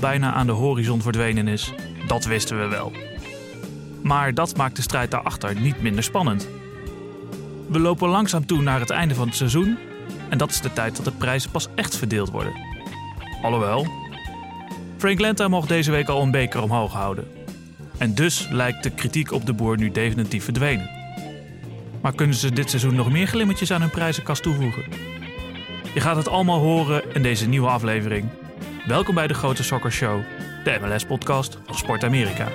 Bijna aan de horizon verdwenen is, dat wisten we wel. Maar dat maakt de strijd daarachter niet minder spannend. We lopen langzaam toe naar het einde van het seizoen en dat is de tijd dat de prijzen pas echt verdeeld worden. Alhoewel, Frank Lenta mocht deze week al een beker omhoog houden. En dus lijkt de kritiek op de boer nu definitief verdwenen. Maar kunnen ze dit seizoen nog meer glimmetjes aan hun prijzenkast toevoegen? Je gaat het allemaal horen in deze nieuwe aflevering. Welkom bij de Grote Soccer Show, de MLS-podcast van Sport Amerika.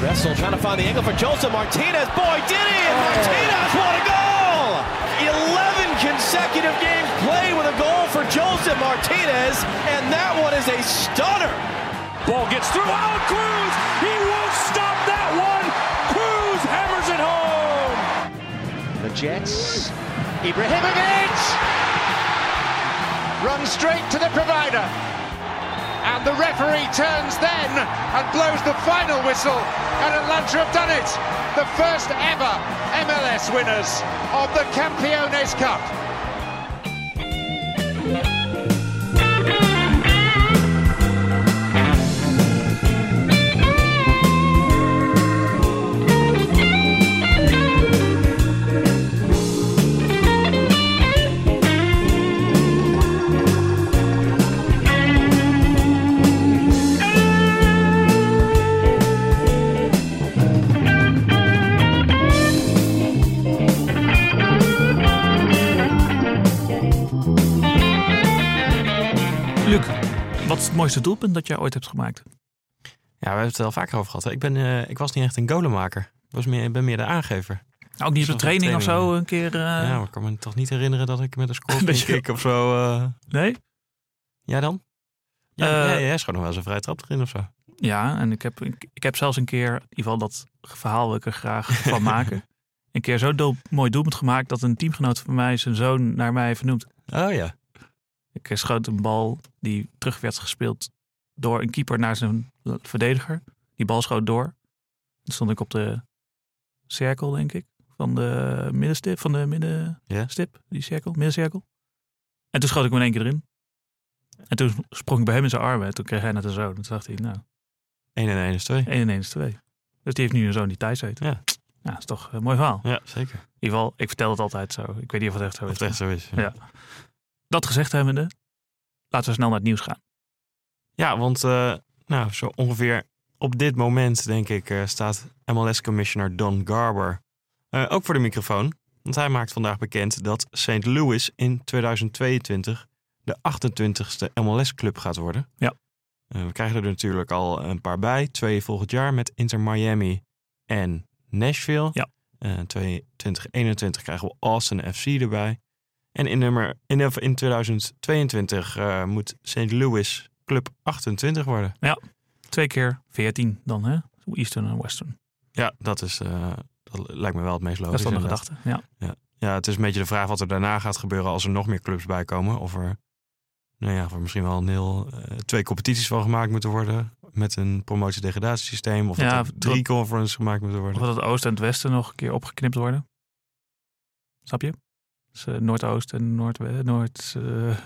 Wrestle trying to find the angle for Joseph Martinez. Boy, did he! Martinez, what a goal! 11 consecutive games played with a goal for Joseph Martinez, and that one is a stunner. Ball gets through. Oh, Cruz! He won't stop that one. Cruz hammers it home. The Jets. Ibrahimovic runs straight to the provider. And the referee turns then and blows the final whistle. And Atlanta have done it. The first ever MLS winners of the Campeones Cup. Mooiste doelpunt dat jij ooit hebt gemaakt? Ja, we hebben het er al vaker over gehad. hè. Ik, ben, eh, ik was niet echt een golenmaker. Ik was meer, ik ben meer de aangever. Ook niet op de training of zo een keer? eh, Ja, maar ik kan me toch niet herinneren dat ik met een score Beetje- of zo... eh, Nee? Jij dan? Ja, Eh, ja, jij schoot nog wel eens een vrije trap erin of zo. Ja, en ik heb, ik, ik heb zelfs een keer, in ieder geval dat verhaal wil ik er graag van maken. Een keer zo doel, mooi doelpunt gemaakt dat een teamgenoot van mij zijn zoon naar mij vernoemt. Oh ja. Ik schoot een bal die terug werd gespeeld door een keeper naar zijn verdediger. Die bal schoot door. Toen stond ik op de cirkel, denk ik, van de middenstip, van de middenstip, die cirkel, middencirkel. En toen schoot ik hem in één keer erin. En toen sprong ik bij hem in zijn armen. En toen kreeg hij naar de zoon. En toen dacht hij, nou, 1 en 1 is 2. 1 en 1 is 2. Dus die heeft nu een zoon die Thijs heet. Ja. Ja, dat is toch een mooi verhaal. In Ja, zeker. ieder geval, ik vertel het altijd zo. Ik weet niet of het echt zo Of is. het echt zo is. Ja. Dat gezegd hebbende, laten we snel naar het nieuws gaan. Ja, want eh, nou, zo ongeveer op dit moment, denk ik, eh, staat MLS-commissioner Don Garber eh, ook voor de microfoon. Want hij maakt vandaag bekend dat St. Louis in 2022 de 28ste MLS-club gaat worden. Ja. We krijgen er natuurlijk al een paar bij. Twee volgend jaar met Inter Miami en Nashville. Ja. Eh, 2021 krijgen we Austin FC erbij. En in, nummer, in, in 2022 eh, moet St. Louis Club 28 worden. Twee keer 14 dan, hè? Eastern en Western. Ja, dat, is, eh, dat lijkt me wel het meest Dat logisch. is dan de gedachte. Ja. Ja, het is een beetje de vraag wat er daarna gaat gebeuren als er nog meer clubs bij komen. Of er, nou ja, of er misschien wel een heel, eh, twee competities van gemaakt moeten worden. Met een promotie-degradatiesysteem. Of Ja, dat er dat- drie conferences gemaakt moeten Of worden. dat het Oosten en het Westen nog een keer opgeknipt worden. Snap je? Dus eh, Noordoost en Noord... Noord eh,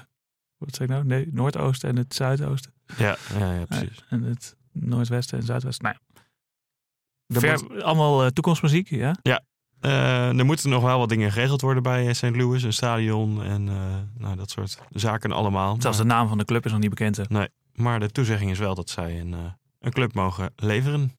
wat zeg ik nou? Nee, Noordoosten en het Zuidoosten. Ja, ja, ja precies. En het Noordwesten en Zuidwesten. Nou, ja. Ver- moet, allemaal eh, toekomstmuziek, ja? eh, er moeten nog wel wat dingen geregeld worden bij eh, St. Louis. Een stadion en eh, nou, dat soort zaken allemaal. Zelfs de naam van de club is nog niet bekend. hè. maar de toezegging is wel dat zij een, eh, een club mogen leveren.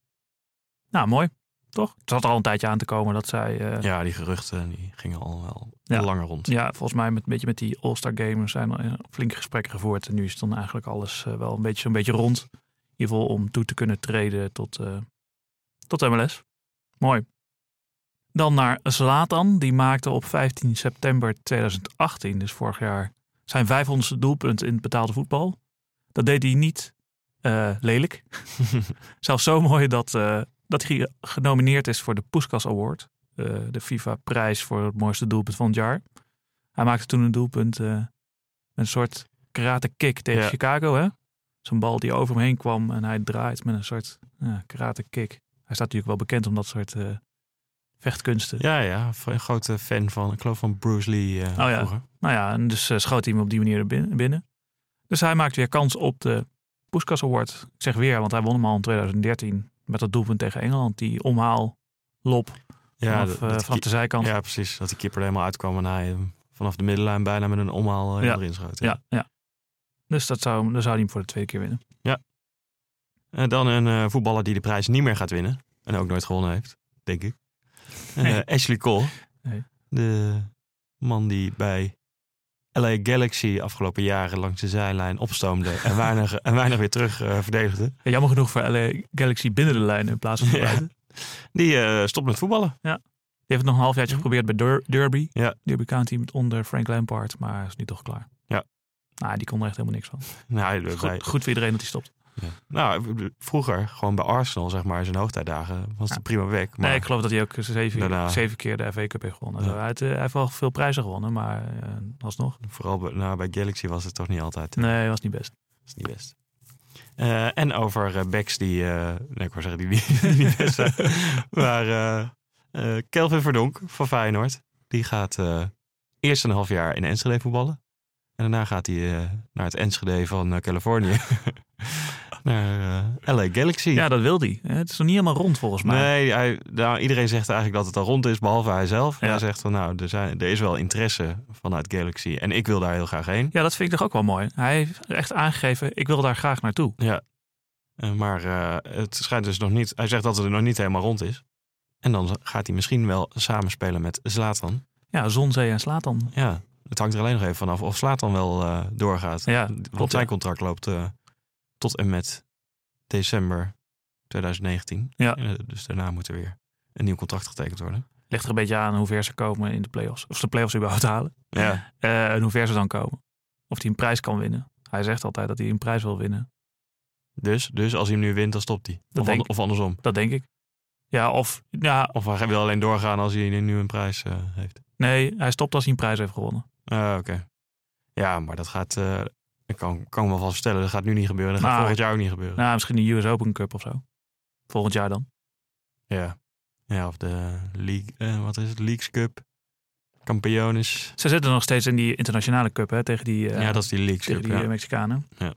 Nou, mooi. Toch? Het zat er al een tijdje aan te komen dat zij... eh, Ja, die geruchten die gingen al wel Ja. langer rond. Ja, volgens mij met een beetje met die All-Star Gamers zijn er eh, flinke gesprekken gevoerd. En nu is dan eigenlijk alles eh, wel een beetje zo'n beetje rond. In ieder geval om toe te kunnen treden tot, tot MLS. Mooi. Dan naar Zlatan. Die maakte op 15 september 2018, dus vorig jaar, zijn 500ste doelpunt in het betaalde voetbal. Dat deed hij niet lelijk. Zelfs zo mooi dat, dat hij genomineerd is voor de Puskas Award. eh, de FIFA-prijs voor het mooiste doelpunt van het jaar. Hij maakte toen een doelpunt, eh, een soort karate kick tegen Ja. Chicago. Hè? Zo'n bal die over hem heen kwam en hij draait met een soort ja, karate kick. Hij staat natuurlijk wel bekend om dat soort eh, vechtkunsten. Ja, ja. Een grote fan van, ik geloof van Bruce Lee uh, oh, ja. vroeger. Nou ja, en dus uh, schoot hij hem op die manier er binnen. Dus hij maakt weer kans op de Puskas Award. Ik zeg weer, want hij won hem al in 2013 met dat doelpunt tegen Engeland. Die omhaal lop ja, vanaf, dat, vanaf de zijkant. Ja, precies. Dat die keeper er helemaal uitkwam en hij vanaf de middenlijn bijna met een omhaal ja. erin schoot. Ja. ja, ja. Dus dat zou, dan zou hij hem voor de tweede keer winnen. Ja. En dan een uh, voetballer die de prijs niet meer gaat winnen. En ook nooit gewonnen heeft, denk ik. Uh, Ashley Cole. Nee. De man die bij LA Galaxy afgelopen jaren langs de zijlijn opstoomde. en, weinig, en weinig weer terug uh, verdedigde. Ja, jammer genoeg voor LA Galaxy binnen de lijn in plaats van buiten. Die stopt met voetballen. Ja. Die heeft het nog een halfjaartje geprobeerd bij Dur Derby. Ja. Derby County onder Frank Lampard. Maar is niet toch klaar. Ja. Nou, die kon er echt helemaal niks van. Nou, goed, bij, goed voor iedereen dat hij stopt. Ja. Nou, vroeger, gewoon bij Arsenal, zeg maar, zijn hoogtijdagen, was het prima weg. Maar nee, ik geloof dat hij ook zeven, daarna... zeven keer de FA Cup heeft gewonnen. Ja. Hij, heeft, hij, heeft wel veel prijzen gewonnen, maar uh, alsnog. Vooral bij, nou, bij Galaxy was het toch niet altijd. Nee, was niet best. Was niet best. Uh, en over uh, backs die, nee, ik wou zeggen die, die niet best zijn. maar Kelvin Verdonk van Feyenoord, die gaat eerst een half jaar in Enschede voetballen. En daarna gaat hij uh, naar het Enschede van uh, Californië. naar uh, LA Galaxy. Ja, dat wil hij. Het is nog niet helemaal rond volgens mij. Nee, hij, nou, iedereen zegt eigenlijk dat het al rond is, behalve hij zelf. Ja. Hij zegt van nou, er, zijn, er is wel interesse vanuit Galaxy. En ik wil daar heel graag heen. Ja, dat vind ik toch ook wel mooi. Hij heeft echt aangegeven, ik wil daar graag naartoe. Ja, maar het schijnt dus nog niet... Hij zegt dat het er nog niet helemaal rond is. En dan gaat hij misschien wel samenspelen met Zlatan. Ja, Zonzee en Zlatan. Ja, het hangt er alleen nog even vanaf of Slaat dan wel uh, doorgaat. Ja, Want zijn contract loopt uh, tot en met december 2019. Ja. Uh, dus daarna moet er weer een nieuw contract getekend worden. Ligt er een beetje aan hoe ver ze komen in de playoffs. Of ze de playoffs überhaupt halen. Ja. en hoe ver ze dan komen. Of hij een prijs kan winnen. Hij zegt altijd dat hij een prijs wil winnen. Dus, dus als hij hem nu wint, dan stopt hij. Of, an- of andersom. Dat denk ik. Ja, of... Ja, Of hij wil alleen doorgaan als hij nu een prijs uh, heeft. nee, hij stopt als hij een prijs heeft gewonnen. Ah, oké. Ja, maar dat gaat... Uh, ik kan, kan me wel vast vertellen, dat gaat nu niet gebeuren. Dat gaat Nou, volgend jaar ook niet gebeuren. Nou, misschien de US Open Cup of zo. Volgend jaar dan. Ja. Ja, of de League... Uh, wat is het? Leagues Cup. Kampiones. Ze zitten nog steeds in die internationale cup hè, tegen die, uh, ja, dat is die Leagues tegen Cup, die ja. Mexicanen. Ja.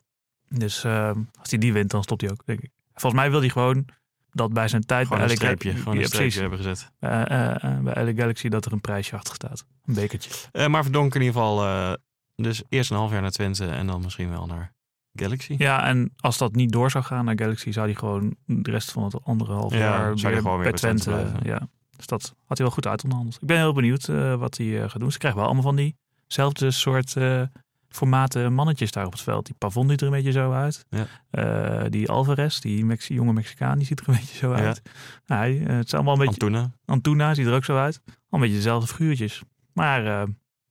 Dus uh, als hij die wint, dan stopt hij ook, denk ik. Volgens mij wil hij gewoon dat bij zijn tijd Gewoon bij een streepje, Gal- gewoon een streepje precies. hebben gezet. Uh, bij LA Galaxy dat er een prijsje achter staat. Een bekertje. Maar Verdonk in ieder geval dus eerst een half jaar naar Twente en dan misschien wel naar Galaxy. Ja, en als dat niet door zou gaan naar Galaxy, zou hij gewoon de rest van het andere half Ja, jaar zou weer gewoon weer bij Twente Twente. blijven. ja. Dus dat had hij wel goed uitonderhandeld. Ik ben heel benieuwd uh, wat hij uh, gaat doen. Ze krijgen wel allemaal van diezelfde soort uh, formaten mannetjes daar op het veld. Die Pavon ziet er een beetje zo uit. Ja. Die Alvarez, die Mex jonge Mexicaan, die ziet er een beetje zo uit. Ja. Nou, hij, het is allemaal een beetje... Antuna. Antuna ziet er ook zo uit. Al een beetje dezelfde figuurtjes. Maar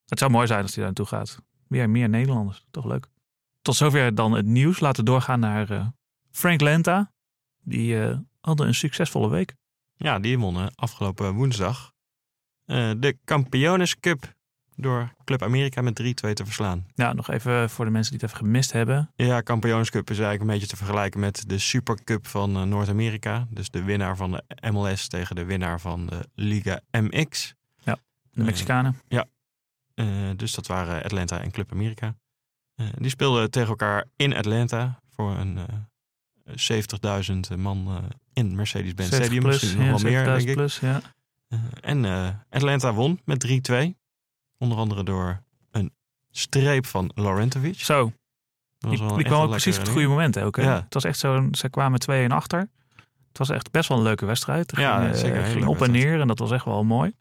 het zou mooi zijn als hij daar naartoe gaat. Weer meer Nederlanders. Toch leuk. Tot zover dan het nieuws. Laten we doorgaan naar uh, Frank Lenta. Die uh, hadden een succesvolle week. Ja, die wonnen afgelopen woensdag uh, de Campiones Cup door Club Amerika met 3-2 te verslaan. Ja, nog even voor de mensen die het even gemist hebben. Ja, Campiones Cup is eigenlijk een beetje te vergelijken met de Super Cup van uh, Noord-Amerika. Dus de winnaar van de MLS tegen de winnaar van de Liga MX. Ja, de Mexicanen. Uh, ja, dus dat waren Atlanta en Club Amerika. die speelden tegen elkaar in Atlanta voor een 70.000 man uh, in Mercedes-Benz Stadium. Plus, Misschien nog ja, wel meer, denk ik. Plus, ja. en Atlanta won met 3-2. Onder andere door een streep van Laurentovic. Zo. Die, die kwam ook precies op het goede moment ook. Hè? Ja. Het was echt zo, ze kwamen 2-1 achter. Het was echt best wel een leuke wedstrijd. Er ja, ging, zeker. ging op en neer en dat was echt wel mooi.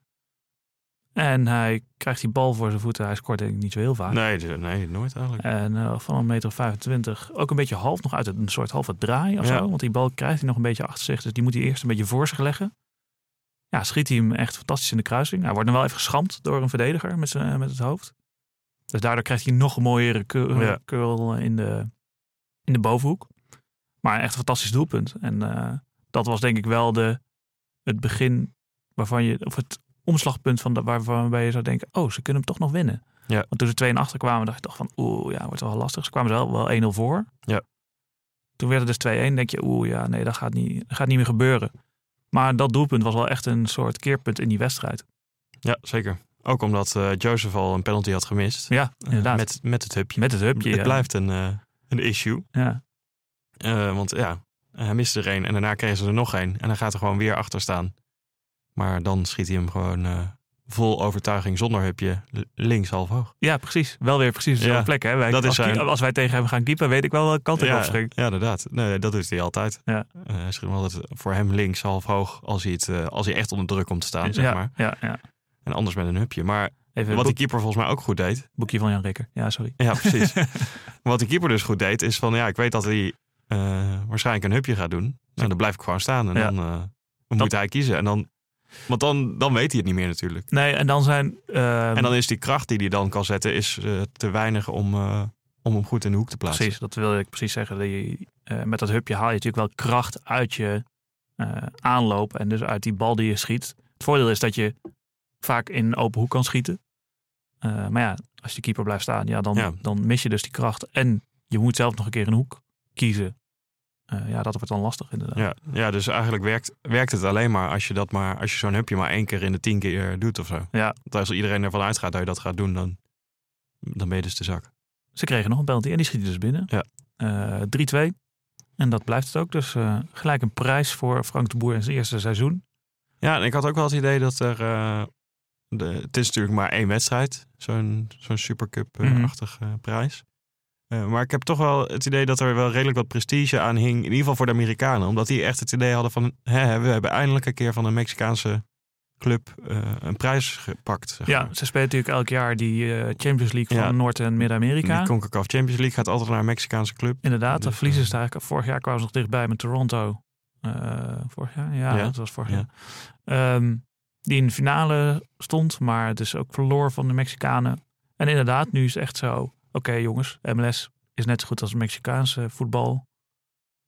En hij krijgt die bal voor zijn voeten. Hij scoort denk ik niet zo heel vaak. Nee, nee nooit eigenlijk. En uh, van een meter 25 ook een beetje half nog uit het, een soort halve draai of ja. zo. Want die bal krijgt hij nog een beetje achter zich. Dus die moet hij eerst een beetje voor zich leggen. Ja, schiet hij hem echt fantastisch in de kruising. Hij wordt dan wel even geschampt door een verdediger met, zijn, met het hoofd. Dus daardoor krijgt hij nog een mooiere curl, ja. curl in, de, in de bovenhoek. Maar echt een fantastisch doelpunt. En uh, dat was denk ik wel de, het begin waarvan je, of het omslagpunt van de, waarbij je zou denken, oh, ze kunnen hem toch nog winnen. Ja. Want toen ze 2 en achter kwamen, dacht ik toch van, oeh, ja, wordt wel lastig. Ze kwamen wel, wel 1-0 voor. Ja. Toen werd het dus 2-1. denk je, oeh, ja, nee, dat gaat niet, dat gaat niet meer gebeuren. Maar dat doelpunt was wel echt een soort keerpunt in die wedstrijd. Ja, zeker. Ook omdat eh, Joseph al een penalty had gemist. Ja, Eh, inderdaad. met, met het hupje. Met het hupje. het ja. blijft een, eh, een issue. Ja. Want ja, hij miste er één en daarna kregen ze er nog één. En dan gaat er gewoon weer achter staan. Maar dan schiet hij hem gewoon eh, vol overtuiging zonder hupje links half hoog. ja, precies. Wel weer precies dezelfde Ja, plek. Hè? Wij, dat is als, zijn- als wij tegen hem gaan keepen, weet ik wel welke kant ik ja, opspring. ja, inderdaad. Nee, dat doet hij altijd. Ja. Eh, hij schiet hem altijd voor hem links half hoog als hij, het, eh, als hij echt onder druk komt te staan, zeg maar. ja, ja. En anders met een hupje. Maar Even wat die keeper volgens mij ook goed deed. boekje van Jan Rikker. Ja, sorry. Ja, precies. wat die keeper dus goed deed, is van ja, ik weet dat hij waarschijnlijk een hupje gaat doen. Nou, dan blijf ik gewoon staan en dan moet hij kiezen. En dan, want dan, dan weet hij het niet meer natuurlijk. Nee, en dan zijn... ehm, En dan is die kracht die hij dan kan zetten, is eh, te weinig om, eh, om hem goed in de hoek te plaatsen. Precies, dat wil ik precies zeggen. Die, eh, met dat hupje haal je natuurlijk wel kracht uit je aanloop en dus uit die bal die je schiet. Het voordeel is dat je vaak in een open hoek kan schieten. Maar ja, als je keeper blijft staan, ja, dan, Ja. dan mis je dus die kracht. En je moet zelf nog een keer een hoek kiezen. Eh, ja, dat wordt dan lastig inderdaad. Ja, ja, dus eigenlijk werkt, werkt het alleen maar als je, dat maar, als je zo'n hupje maar één keer in de tien keer doet of zo. Ja. Want als iedereen ervan uitgaat dat je dat gaat doen, dan, dan ben je dus de zak. Ze kregen nog een penalty en die schiet dus binnen. Ja. Eh, 3-2. En dat blijft het ook. Dus eh, gelijk een prijs voor Frank de Boer in zijn eerste seizoen. Ja, en ik had ook wel het idee dat er... de, het is natuurlijk maar één wedstrijd. Zo'n zo'n Supercup-achtig eh, prijs. Eh, maar ik heb toch wel het idee dat er wel redelijk wat prestige aan hing. In ieder geval voor de Amerikanen. Omdat die echt het idee hadden van... Hè, we hebben eindelijk een keer van een Mexicaanse club eh, een prijs gepakt. Zeg Ja, maar. ze spelen natuurlijk elk jaar die eh, Champions League van Ja. Noord- en Midden-Amerika. Die CONCACAF Champions League gaat altijd naar een Mexicaanse club. Inderdaad, dan Dus, verliezen eh, ze eigenlijk. Vorig jaar kwamen ze nog dichtbij met Toronto. Vorig jaar? Ja, Ja. dat was vorig Ja. jaar. Ehm, die in de finale stond, maar dus ook verloor van de Mexicanen. En inderdaad, nu is het echt zo. Oké jongens, MLS is net zo goed als het Mexicaanse voetbal.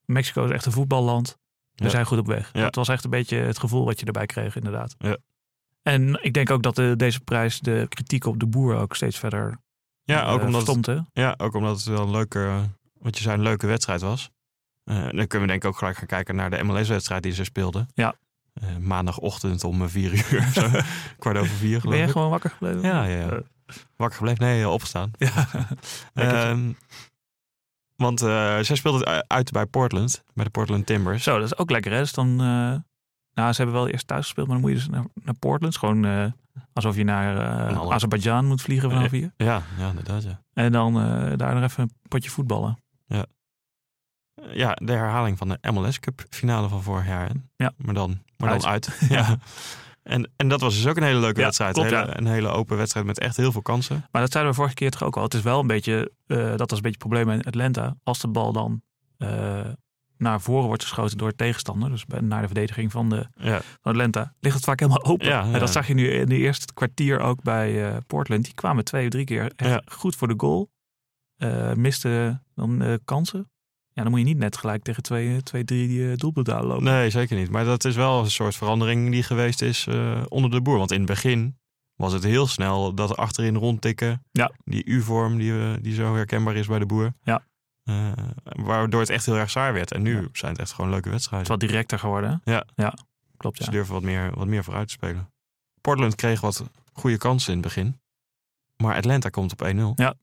Mexico is echt een voetballand. We Ja. zijn goed op weg. Ja. Dat was echt een beetje het gevoel wat je erbij kreeg, inderdaad. Ja. En ik denk ook dat de, deze prijs de kritiek op de boer ook steeds verder Ja, ook eh, omdat, het, ja, ook omdat het wel een leuke, wat je zei, een leuke wedstrijd was. Eh, dan kunnen we denk ik ook gelijk gaan kijken naar de MLS-wedstrijd die ze speelden. Ja. Eh, maandagochtend om eh, vier uur, kwart over vier geloof Ben je ik. gewoon wakker gebleven? Ja, ja, ja. Eh, Wakker gebleven? Nee, eh, opgestaan. ja. Ehm, want eh, zij speelde het uit bij Portland, bij de Portland Timbers. Zo, dat is ook lekker hè. Dus dan, eh, nou, ze hebben wel eerst thuis gespeeld, maar dan moet je dus naar, naar Portland. Gewoon eh, alsof je naar Azerbeidzjan moet vliegen vanaf hier. Ja, ja, inderdaad, ja. En dan daar nog even een potje voetballen. Ja, de herhaling van de MLS Cup finale van vorig jaar. hè? Ja. Maar dan, maar dan Uit. uit. ja. En, en dat was dus ook een hele leuke Ja, wedstrijd. klopt, hele, ja. een hele open wedstrijd met echt heel veel kansen. Maar dat zeiden we vorige keer toch ook al. Het is wel een beetje, eh, dat was een beetje het probleem in Atlanta. Als de bal dan eh, naar voren wordt geschoten door de tegenstander. Dus naar de verdediging van, de, Ja, van Atlanta. Ligt het vaak helemaal open. En dat zag je nu in de eerste kwartier ook bij eh, Portland. Die kwamen twee of drie keer echt goed voor de goal. Misten dan kansen. Ja, dan moet je niet net gelijk tegen twee, twee drie eh, doelpunten aanlopen. nee, zeker niet. Maar dat is wel een soort verandering die geweest is eh, onder de boer. Want in het begin was het heel snel dat achterin rondtikken. Ja. Die U-vorm die, eh, die zo herkenbaar is bij de boer. Ja. Waardoor het echt heel erg saai werd. En nu Ja. zijn het echt gewoon leuke Het is wedstrijden. wat directer geworden. Ja. ja klopt. Ze Ja. durven wat meer, wat meer vooruit te spelen. Portland kreeg wat goede kansen in het begin. Maar Atlanta komt op 1-0. Ja.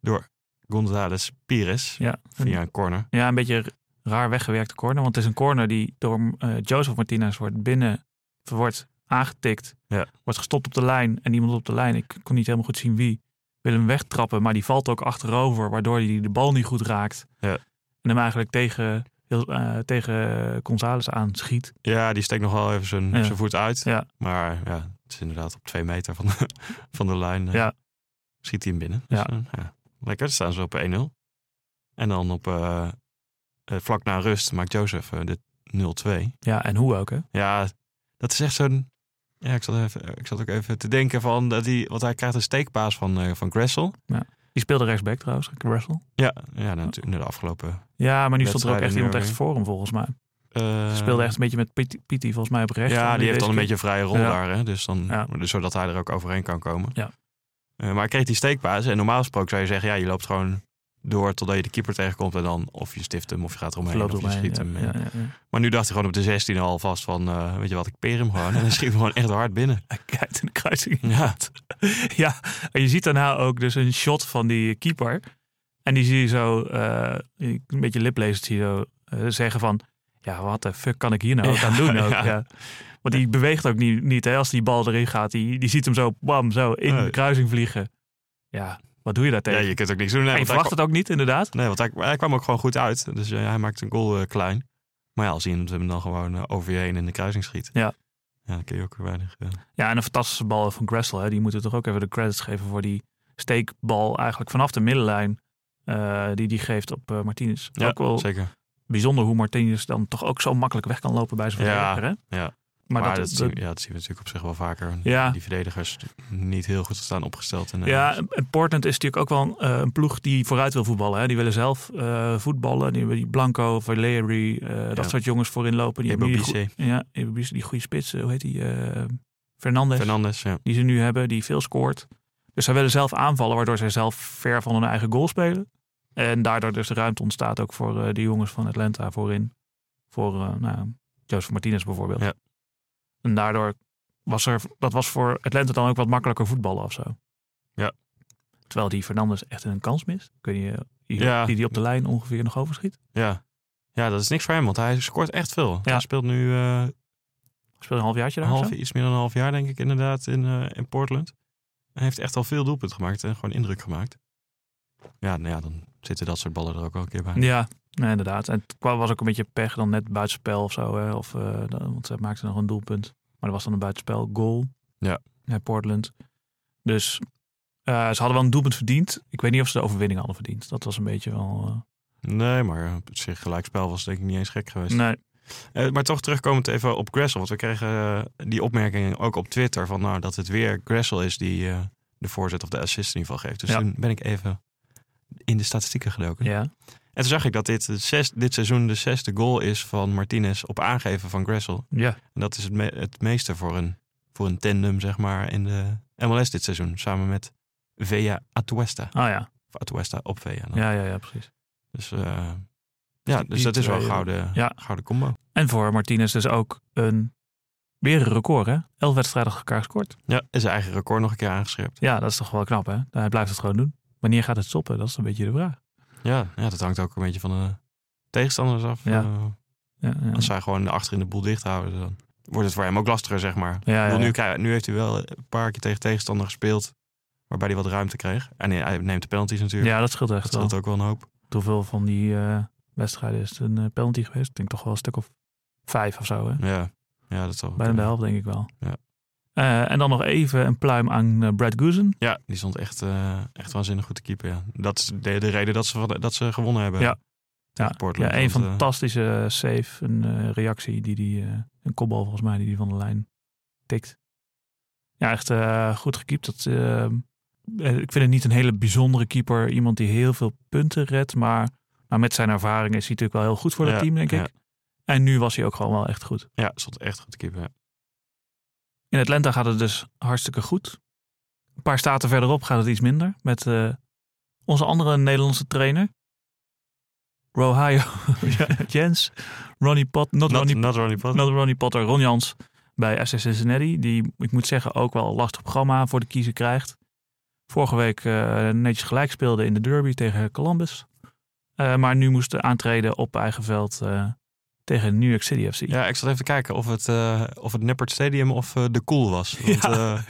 Door González Pires Ja. via een corner. ja, een beetje raar weggewerkte corner. Want het is een corner die door eh, Joseph Martinez wordt binnen wordt aangetikt. Ja. Wordt gestopt op de lijn. En iemand op de lijn, ik kon niet helemaal goed zien wie, wil hem wegtrappen. Maar die valt ook achterover, waardoor hij de bal niet goed raakt. Ja. En hem eigenlijk tegen, eh, tegen González aanschiet. Ja, die steekt nog wel even zijn, Ja. zijn voet uit. Ja. Maar ja, het is inderdaad op twee meter van de, van de lijn. eh, Ja. Schiet hij hem binnen. Dus, Ja. Ja. Lekker, staan ze op 1-0. En dan op eh, vlak na rust maakt Jozef de 0-2. Ja, en hoe ook hè. Ja, dat is echt zo'n... Ja, ik zat, even, ik zat ook even te denken van... Dat hij, want hij krijgt een steekpaas van, eh van Gressel. Die speelde rechtsback trouwens, Russell. Ja, ja natuurlijk de afgelopen... Ja, maar nu stond er ook echt iemand echt voor hem volgens mij. Ze speelde echt een beetje met Piti volgens mij op rechts. Ja, die heeft dan een beetje een vrije rol Ja. daar. Hè? Dus dan, Ja. dus zodat hij er ook overheen kan komen. Ja. Eh, maar hij kreeg die steekpaas. En normaal gesproken zou je zeggen... Ja, je loopt gewoon door totdat je de keeper tegenkomt. En dan of je stift hem of je gaat eromheen Loopt of je schiet hem. ja, ja, ja. Maar nu dacht hij gewoon op de 16 al vast van, eh, weet je wat, ik peer hem gewoon. En dan schiet hem gewoon echt hard binnen. Hij kijkt in de kruising. Ja, Ja, en je ziet daarna ook dus een shot van die keeper. En die zie je zo, eh, een beetje liplezend zie je zo zeggen van... Ja, wat de fuck kan ik hier nou ook aan doen ook? Ja. Ja. Want die beweegt ook niet, niet hè, als die bal erin gaat. Die, die ziet hem zo, bam, zo in de kruising vliegen. Ja, wat doe je daar ja, tegen? je kunt ook niks doen. Nee, En je verwacht het ook niet, inderdaad. Nee, want hij, hij kwam ook gewoon goed uit. Dus eh, hij maakte een goal eh, klein. Maar ja, als hij hem dan gewoon eh, over je heen in de kruising schiet. Ja. Ja, dan kun je ook weinig... Ja, en een fantastische bal van Gressel. Hè. Die moeten toch ook even de credits geven voor die steekbal eigenlijk vanaf de middenlijn. die die geeft op Martinez. ja, ook wel zeker. bijzonder hoe Martinez dan toch ook zo makkelijk weg kan lopen bij zijn Ja, verdediger. Hè? ja. Maar, Maar, dat, dat, dat- zien, ja, dat zien we natuurlijk op zich wel vaker. Ja. Die verdedigers niet heel goed staan opgesteld. En, ja, en Portland is natuurlijk ook wel eh, een ploeg die vooruit wil voetballen. Hè? Die willen zelf eh, voetballen. Die hebben die Blanco, Valeri, eh, dat soort jongens voorin lopen. Die hebben die, ja, die goede spits, hoe heet die? eh Fernandes. Fernandes, ja. die ze nu hebben, die veel scoort. Dus zij willen zelf aanvallen, waardoor zij zelf ver van hun eigen goal spelen. En daardoor dus de ruimte ontstaat ook voor de jongens van Atlanta voorin. Voor nou, Joseph Martinez bijvoorbeeld. Ja. En daardoor was er, dat was voor Atlanta dan ook wat makkelijker voetballen of zo. Ja. Terwijl die Fernandes echt een kans mist. Kun je die, Ja. die die op de lijn ongeveer nog overschiet. Ja. ja, dat is niks voor hem, want hij scoort echt veel. Ja. Hij speelt nu eh, Speel een halfjaartje daar half, iets meer dan een half jaar, denk ik, inderdaad, in, eh, in Portland. Hij heeft echt al veel doelpunten gemaakt en gewoon indruk gemaakt. Ja, nou ja, dan zitten dat soort ballen er ook wel een keer bij. Ja, nee, inderdaad. En het was ook een beetje pech dan net buitenspel of zo. Hè? Of, dan- want ze maakten nog een doelpunt. Maar dat was dan een buitenspel goal. Ja. Bij Portland. Dus eh, ze hadden wel een doelpunt verdiend. Ik weet niet of ze de overwinning hadden verdiend. Dat was een beetje wel... eh, Nee, maar op zich gelijkspel was denk ik niet eens gek geweest. nee. Maar toch terugkomend even op Gressel. Want we kregen die opmerking ook op Twitter. Van nou, dat het weer Gressel is die de voorzet of de assist in ieder geval geeft. Dus Ja. toen ben ik even in de statistieken gedoken. Ja. En toen zag ik dat dit, zes, dit seizoen de zesde goal is van Martinez op aangeven van Gressel. Ja. En dat is het, me- het meeste voor een, voor een tandem, zeg maar, in de MLS dit seizoen. Samen met Vea Atuesta. Oh ja. Of Atuesta op Vea. dan. Ja, ja, ja, precies. Dus, eh, ja, dus dat is wel een twee, gouden, ja. gouden combo. En voor Martinez dus ook een... Weer een record, hè? Elf wedstrijden achter elkaar gescoord. Ja, is zijn eigen record nog een keer aangescherpt. Ja, dat is toch wel knap, hè? Hij blijft het gewoon doen. Wanneer gaat het stoppen? Dat is een beetje de vraag. Ja, ja, dat hangt ook een beetje van de tegenstanders af. Ja. Eh, Ja, ja. als zij gewoon achter in de boel dicht houden, dan wordt het voor hem ook lastiger, zeg maar. Ja, bedoel, ja, nu, nu heeft hij wel een paar keer tegen tegenstander gespeeld, waarbij hij wat ruimte kreeg. En hij- neemt de penalties natuurlijk. Ja, dat scheelt echt dat wel. scheelt ook wel een hoop. Hoeveel van die eh, wedstrijden is het een eh, penalty geweest? Ik denk toch wel een stuk of vijf of zo. Hè? Ja, ja dat zal wel Bijna de helft, denk ik wel. Ja. Eh, en dan nog even een pluim aan eh, Brad Goosen. Ja, die stond echt, eh, echt waanzinnig goed te keeper. Ja. Dat is de, de reden dat ze, dat ze gewonnen hebben. Ja. Ja, Portland. ja, een Want, fantastische save, een reactie, die die, een kopbal volgens mij, die die van de lijn tikt. Ja, echt goed gekiept. Dat, ik vind het niet een hele bijzondere keeper. Iemand die heel veel punten redt, maar nou, met zijn ervaring is hij natuurlijk wel heel goed voor het Ja, team, denk ja. ik. En nu was hij ook gewoon wel echt goed. ja, stond echt goed te keeper. In Atlanta gaat het dus hartstikke goed. Een paar staten verderop gaat het iets minder. Met eh, onze andere Nederlandse trainer. Rohio Jens. Ronnie Pot, not, Not, Ronnie, not Ronnie Potter. not Ronnie Potter, Ron Jans bij SS Cincinnati. Die, ik moet zeggen, ook wel een lastig programma voor de kiezer krijgt. Vorige week eh, netjes gelijk speelde in de derby tegen Columbus. Eh, maar nu moest aantreden op eigen veld tegen New York City FC. Ja, ik zat even te kijken of het, eh of het Neppert Stadium of eh, de Cool was. Want, Ja, eh,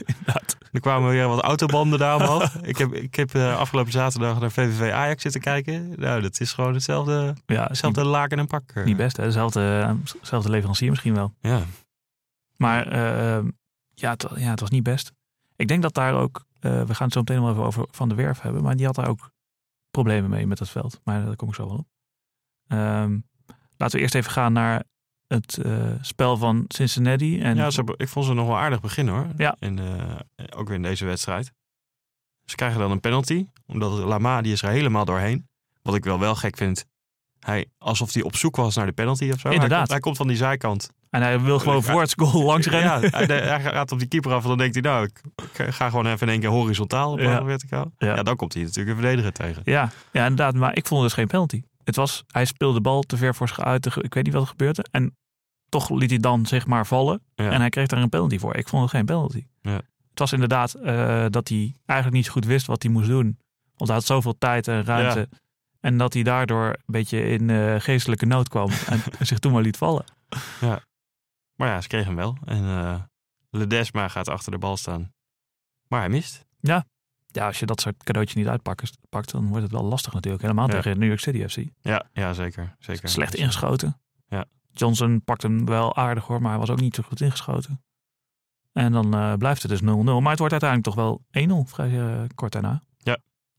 er kwamen weer wat autobanden daar omhoog. ik heb, ik heb afgelopen zaterdag naar VVV Ajax zitten kijken. Nou, dat is gewoon hetzelfde, Ja, niet, hetzelfde laken en pak. niet best, hè? Dezelfde, dezelfde leverancier misschien wel. Ja, Maar ja, het, ja, het was niet best. Ik denk dat daar ook, we gaan het zo meteen nog even over Van de Werf hebben, maar die had daar ook problemen mee met dat veld. Maar daar kom ik zo wel op. Ehm, laten we eerst even gaan naar het eh, spel van Cincinnati. En ja ze, ik vond ze nog wel aardig beginnen hoor. Ja. In, eh, ook weer in deze wedstrijd. Ze krijgen dan een penalty. Omdat Lama, die is er helemaal doorheen. Wat ik wel wel gek vind. Hij, alsof hij op zoek was naar de penalty of zo. Hij Inderdaad. komt, hij komt van die zijkant. En hij wil gewoon voor het goal langs rennen. Ja, hij, hij gaat op die keeper af en dan denkt hij, nou, ik, ik ga gewoon even in één keer horizontaal op Ja. verticaal. Ja. Ja. dan komt hij natuurlijk een verdediger tegen. Ja, ja, inderdaad. Maar ik vond het dus geen penalty. Het was, hij speelde de bal te ver voor zich uit. Ik weet niet wat er gebeurde. En toch liet hij dan zeg maar vallen. Ja. En hij kreeg daar een penalty voor. Ik vond het geen penalty. Ja. Het was inderdaad eh, dat hij eigenlijk niet zo goed wist wat hij moest doen. Want hij had zoveel tijd en ruimte. En dat hij daardoor een beetje in eh, geestelijke nood kwam. en zich toen maar liet vallen. Maar ja, ze kregen hem wel. En eh Ledesma gaat achter de bal staan. Maar hij mist. Ja, als je dat soort cadeautjes niet uitpakt, pakt, dan wordt het wel lastig natuurlijk. Helemaal Ja. tegen New York City FC. Ja, ja zeker. zeker. Slecht ingeschoten. Ja. Johnson pakt hem wel aardig hoor, maar hij was ook niet zo goed ingeschoten. En dan eh, blijft het dus 0-0. Maar het wordt uiteindelijk toch wel 1-0 vrij eh, kort daarna.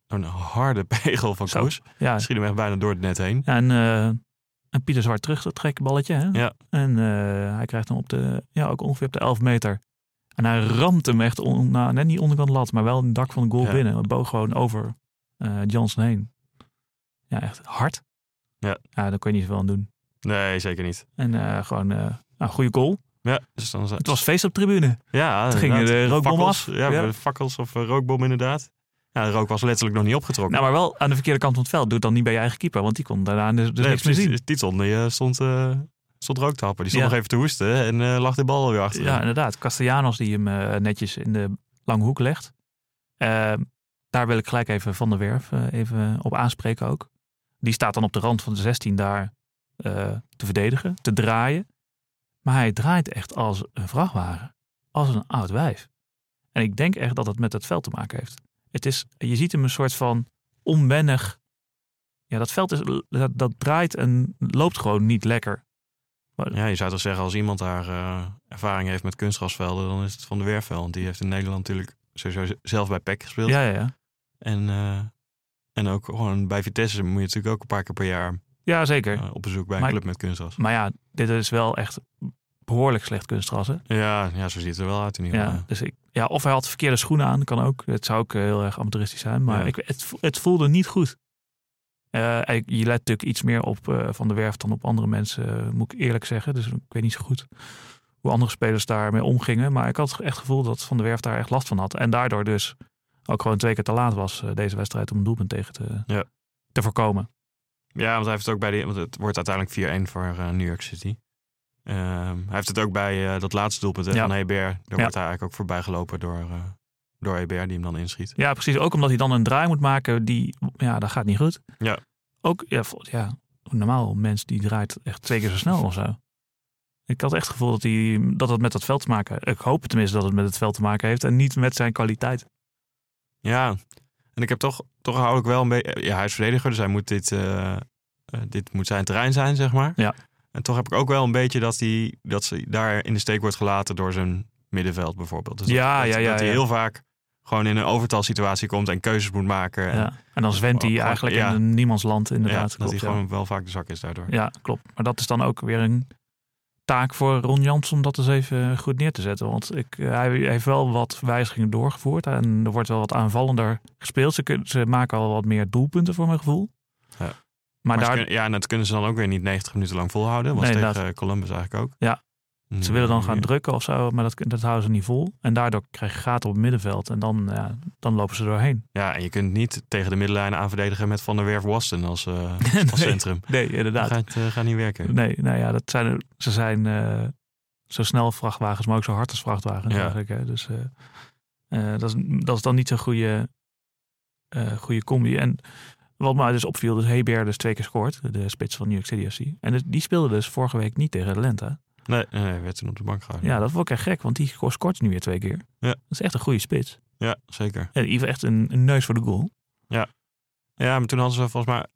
Een harde pegel van Zo. Kroes. Ja, Schiet hem echt bijna door het net heen. en, eh, en Pieter Zwart terug, dat trekballetje. Hè? Ja. En hij krijgt hem op de, ja, ook ongeveer op de 11 meter. En hij ramt hem echt, on, nou, net niet onderkant lat, maar wel in het dak van de goal Ja. binnen. Het boog gewoon over eh, Johnson heen. Ja, echt hard. Ja. ja, daar kon je niet zoveel aan doen. Nee, zeker niet. En eh, gewoon eh, een goede goal. Ja, dus dan Het was feest op de tribune. Ja, Toen gingen de rookbommen fakkels, af. Ja, Ja. de fakkels of rookbom inderdaad. Ja, de rook was letterlijk nog niet opgetrokken. Nou, maar wel aan de verkeerde kant van het veld. Doe het dan niet bij je eigen keeper, want die kon daarna dus, dus nee, niks meer zien. Die, eh, stond, stond rook te happen. Die stond Ja. nog even te hoesten en eh, lag de bal weer achter. Ja, inderdaad. Castellanos die hem eh, netjes in de lange hoek legt. Eh, daar wil ik gelijk even Van der Werf eh, even op aanspreken ook. Die staat dan op de rand van de 16 daar te verdedigen, te draaien. Maar hij draait echt als een vrachtwagen. Als een oud wijf. En ik denk echt dat het met het veld te maken heeft. Het is, je ziet hem een soort van onwennig. Ja, dat veld is, dat, dat draait en loopt gewoon niet lekker. Ja, je zou toch zeggen, als iemand daar eh, ervaring heeft met kunstgrasvelden, dan is het Van de Werfvel. Want die heeft in Nederland natuurlijk sowieso zelf bij PEC gespeeld. Ja, ja, ja. En, eh, en ook gewoon bij Vitesse moet je natuurlijk ook een paar keer per jaar Ja, zeker. eh, op bezoek bij een Maar- club met kunstgras. Maar ja, dit is wel echt behoorlijk slecht kunstgras. Hè? Ja, ja, zo ziet het er wel uit in ieder geval. Ja, dus ik, ja, of hij had verkeerde schoenen aan, kan ook. Het zou ook heel erg amateuristisch zijn. Maar Ja. ik, het, het voelde niet goed. Eh, je let natuurlijk iets meer op eh, Van der Werf dan op andere mensen, eh, moet ik eerlijk zeggen. Dus ik weet niet zo goed hoe andere spelers daarmee omgingen. Maar ik had echt het gevoel dat Van der Werf daar echt last van had. En daardoor dus ook gewoon twee keer te laat was deze wedstrijd om een doelpunt tegen te, Ja. te voorkomen. Ja, want hij heeft het ook bij die, want het wordt uiteindelijk 4-1 voor New York City. Ehm, hij heeft het ook bij dat laatste doelpunt hè, Ja. van Hebert. Daar Ja. wordt hij eigenlijk ook voorbij gelopen door, door Hebert, die hem dan inschiet. Ja, precies. Ook omdat hij dan een draai moet maken, die, ja, dat gaat niet goed. Ja. Ook, ja, ja normaal een mens die draait echt twee keer zo snel of zo. Ik had echt het gevoel dat, hij, dat het met dat veld te maken Ik hoop tenminste dat het met het veld te maken heeft en niet met zijn kwaliteit. Ja, en ik heb toch, toch hou ik wel een beetje... Ja, hij is verdediger, dus hij moet dit, eh, eh, dit moet zijn terrein zijn, zeg maar. Ja. En toch heb ik ook wel een beetje dat hij dat ze daar in de steek wordt gelaten door zijn middenveld bijvoorbeeld. Dus Ja, dat, ja, ja, Dat hij heel vaak gewoon in een overtalsituatie komt en keuzes moet maken. En, Ja. En dan zwemt hij Gewoon- eigenlijk ja. in een niemandsland ja, inderdaad. dat klopt, hij gewoon wel vaak de zak is daardoor. Ja, klopt. Maar dat is dan ook weer een taak voor Ron Jans om dat eens even goed neer te zetten. Want ik, eh, hij heeft wel wat wijzigingen doorgevoerd en er wordt wel wat aanvallender gespeeld. Ze, kun- ze maken al wat meer doelpunten voor mijn gevoel. Ja. Maar, daar, kunnen- ja, en dat kunnen ze dan ook weer niet 90 minuten lang volhouden. Was Nee, tegen Columbus eigenlijk ook. Ja. Mm, ze willen dan gaan ja. drukken of zo, maar dat, dat houden ze niet vol. En daardoor krijg je gaten op het middenveld en dan, ja, dan lopen ze doorheen. Ja, en je kunt niet tegen de middenlijn aanverdedigen met Van der Werf Waston als, eh, als centrum. Nee, Dat inderdaad. gaat, eh, gaat niet werken. Nee, nou ja, dat zijn, ze zijn eh, zo snel vrachtwagens, maar ook zo hard als vrachtwagens Ja. eigenlijk. Hè. Dus dat, is, dat is dan niet zo'n goede, goede combi. En wat mij dus opviel, dus Heber dus twee keer scoort, de spits van New York City FC. En dus- die speelde dus vorige week niet tegen Atlanta. Nee, nee, werd toen op de bank gehouden. Ja, dat vond ik echt gek, want die scoort nu weer twee keer. Ja. Dat is echt een goede spits. Ja, zeker. En heeft echt een, een neus voor de goal. Ja, maar toen hadden ze volgens mij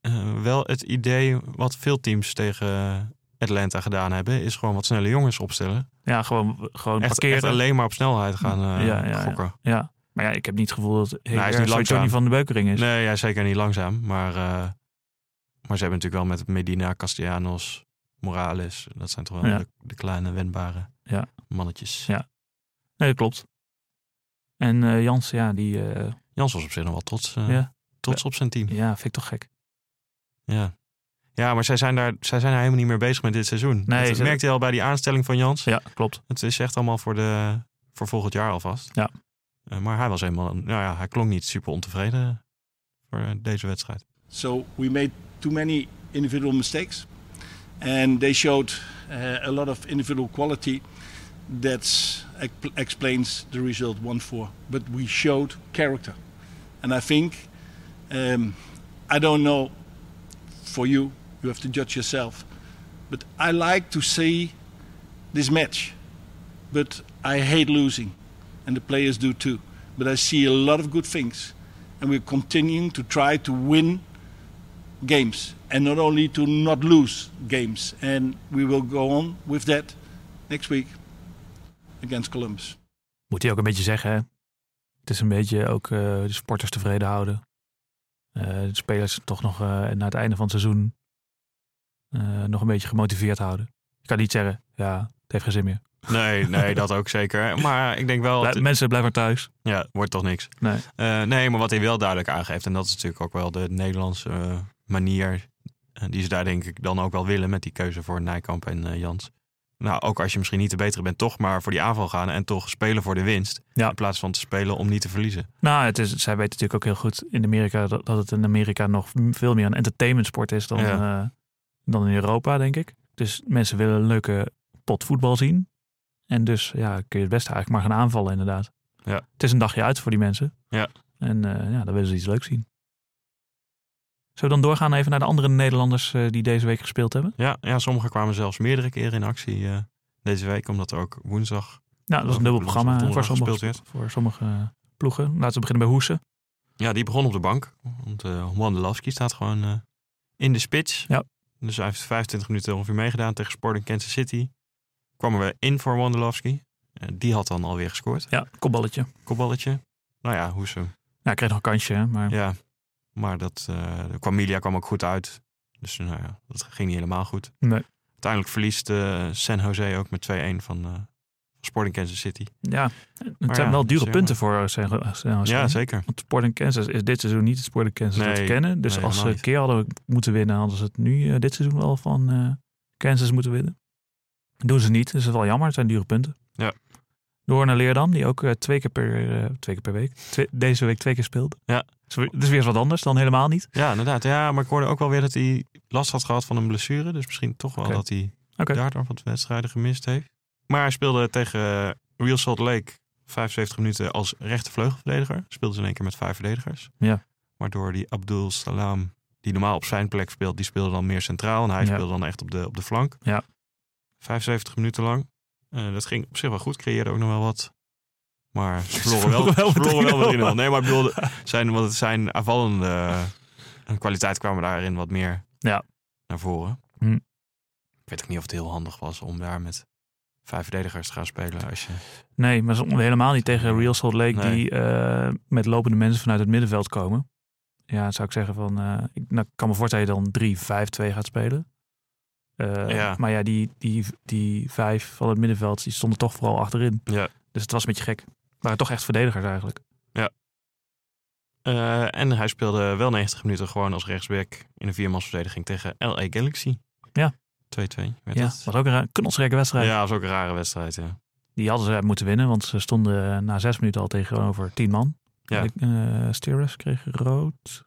eh, wel het idee wat veel teams tegen Atlanta gedaan hebben, is gewoon wat snelle jongens opstellen. Ja, gewoon, gewoon Echt, alleen maar op snelheid gaan eh, Ja, ja, ja. gokken. Ja, maar ja, ik heb niet het gevoel dat Heber hij is niet langzaam. Johnny van de Beukering is. Nee, ja, zeker niet langzaam. Maar, eh, maar ze hebben natuurlijk wel met Medina, Castellanos, Morales. Dat zijn toch wel Ja. de, de kleine wendbare Ja. mannetjes. Ja. Nee, dat klopt. En eh Jans, ja, die eh, Jans was op zich nog wel trots, eh, Ja. trots op zijn team. ja, vind ik toch gek. Ja. Ja, maar zij zijn, daar, zij zijn daar helemaal niet meer bezig met dit seizoen. Nee, dat ze- merkte je al bij die aanstelling van Jans. Ja, klopt. Het is echt allemaal voor, de, voor volgend jaar alvast. Ja. Eh, maar hij was helemaal, nou ja, hij klonk niet super ontevreden voor deze wedstrijd. So we made too many individual mistakes, and they showed uh, a lot of individual quality. That explains the result 1-4. But we showed character, and I think um, I don't know for you. You have to judge yourself. But I like to see this match, but I hate losing, and the players do too. But I see a lot of good things, and we're continuing to try to win games and not only to not lose games. And we will go on with that next week against Columbus. Moet hij ook een beetje zeggen, hè? Het is een beetje ook eh, de sporters tevreden houden. Eh, de spelers toch nog eh, na het einde van het seizoen eh, nog een beetje gemotiveerd houden. Je kan niet zeggen, ja, het heeft geen zin meer. Nee, nee, dat ook zeker. Maar ik denk wel, het- mensen blijven thuis. ja, wordt toch niks. Nee. Eh, nee, maar wat hij wel duidelijk aangeeft, en dat is natuurlijk ook wel de Nederlandse manier, die ze daar denk ik dan ook wel willen met die keuze voor Nijkamp en eh, Jans. Nou, ook als je misschien niet de betere bent, toch maar voor die aanval gaan en toch spelen voor de winst. Ja. In plaats van te spelen om niet te verliezen. Nou, het is, zij weten natuurlijk ook heel goed in Amerika dat, dat het in Amerika nog veel meer een entertainmentsport is dan, Ja. eh, dan in Europa, denk ik. Dus mensen willen een leuke pot voetbal zien. En dus ja, kun je het beste eigenlijk maar gaan aanvallen, inderdaad. Ja. Het is een dagje uit voor die mensen. Ja. En eh, ja, dan willen ze iets leuks zien. Zullen we dan doorgaan even naar de andere Nederlanders eh, die deze week gespeeld hebben? Ja, ja, sommigen kwamen zelfs meerdere keren in actie eh, deze week, omdat er ook woensdag. Nou, dat was een dubbel programma voor gespeeld sommige, voor sommige eh, ploegen. Laten we beginnen bij Hoesen. Ja, die begon op de bank. Want uh, staat gewoon eh, in de spits. Ja. Dus hij heeft 25 minuten ongeveer meegedaan tegen Sporting Kansas City. Kwamen we in voor Wandelowski. Eh, die had dan alweer gescoord. Ja, kopballetje. Kopballetje. Nou ja, hoe ze. Ja, hij kreeg nog een kansje, hè, maar Ja, maar dat uh, kwam Milia kwam ook goed uit. Dus nou ja, dat ging niet helemaal goed. Nee. Uiteindelijk verliest uh, San Jose ook met 2-1 van uh, Sporting Kansas City. Ja, het Maar zijn ja, wel dure is punten voor San Jose. Ja, zeker. Want Sporting Kansas is dit seizoen niet het Sporting Kansas dat we Nee, kennen. Dus nee, als ze een keer hadden moeten winnen, hadden ze het nu eh, dit seizoen wel van eh, Kansas moeten winnen. doen ze niet, dus dat is wel jammer. Het zijn dure punten. Ja. Door naar Leerdam, die ook eh, twee, keer per, uh, twee keer per week, twee, deze week twee keer speelt. Ja. Dus weer eens wat anders dan helemaal niet. Ja, inderdaad. Ja, maar ik hoorde ook wel weer dat hij last had gehad van een blessure. Dus misschien toch wel okay. dat hij okay. daardoor wat wedstrijden gemist heeft. Maar hij speelde tegen Real Salt Lake 75 minuten als rechtervleugelverdediger. Speelde ze in één keer met vijf verdedigers. Ja. Waardoor die Abdul Salam, die normaal op zijn plek speelt, die speelde dan meer centraal. En hij Ja. speelde dan echt op de, op de flank. Ja. 75 minuten lang. Uh, dat ging op zich wel goed. Creëerde ook nog wel wat. Maar ze verloren wel, wel verloren wel met 3-0. met 3-0. Nee, maar ik zijn, want het zijn aanvallende uh, kwaliteit kwamen daarin wat meer Ja. naar voren. Hm. Ik weet ook niet of het heel handig was om daar met vijf verdedigers te gaan spelen. Als je... Nee, maar helemaal niet tegen Real Salt Lake Nee. die uh, met lopende mensen vanuit het middenveld komen. Ja, zou ik zeggen van, uh, ik nou, kan me voorstellen dat je dan 3-5-2 gaat spelen. Uh, Ja. Maar ja, die, die, die vijf van het middenveld die stonden toch vooral achterin. Ja. Dus het was een beetje gek. Waren toch echt verdedigers eigenlijk. Uh, en hij speelde wel 90 minuten gewoon als rechtsback in een viermansverdediging tegen LA Galaxy. Ja. 2-2 werd Ja, het. was ook een knonsrijke wedstrijd. Ja, dat was ook een rare wedstrijd. Ja. Die hadden ze moeten winnen, want ze stonden na zes minuten al tegenover tien man. Ja. Uh, kreeg rood.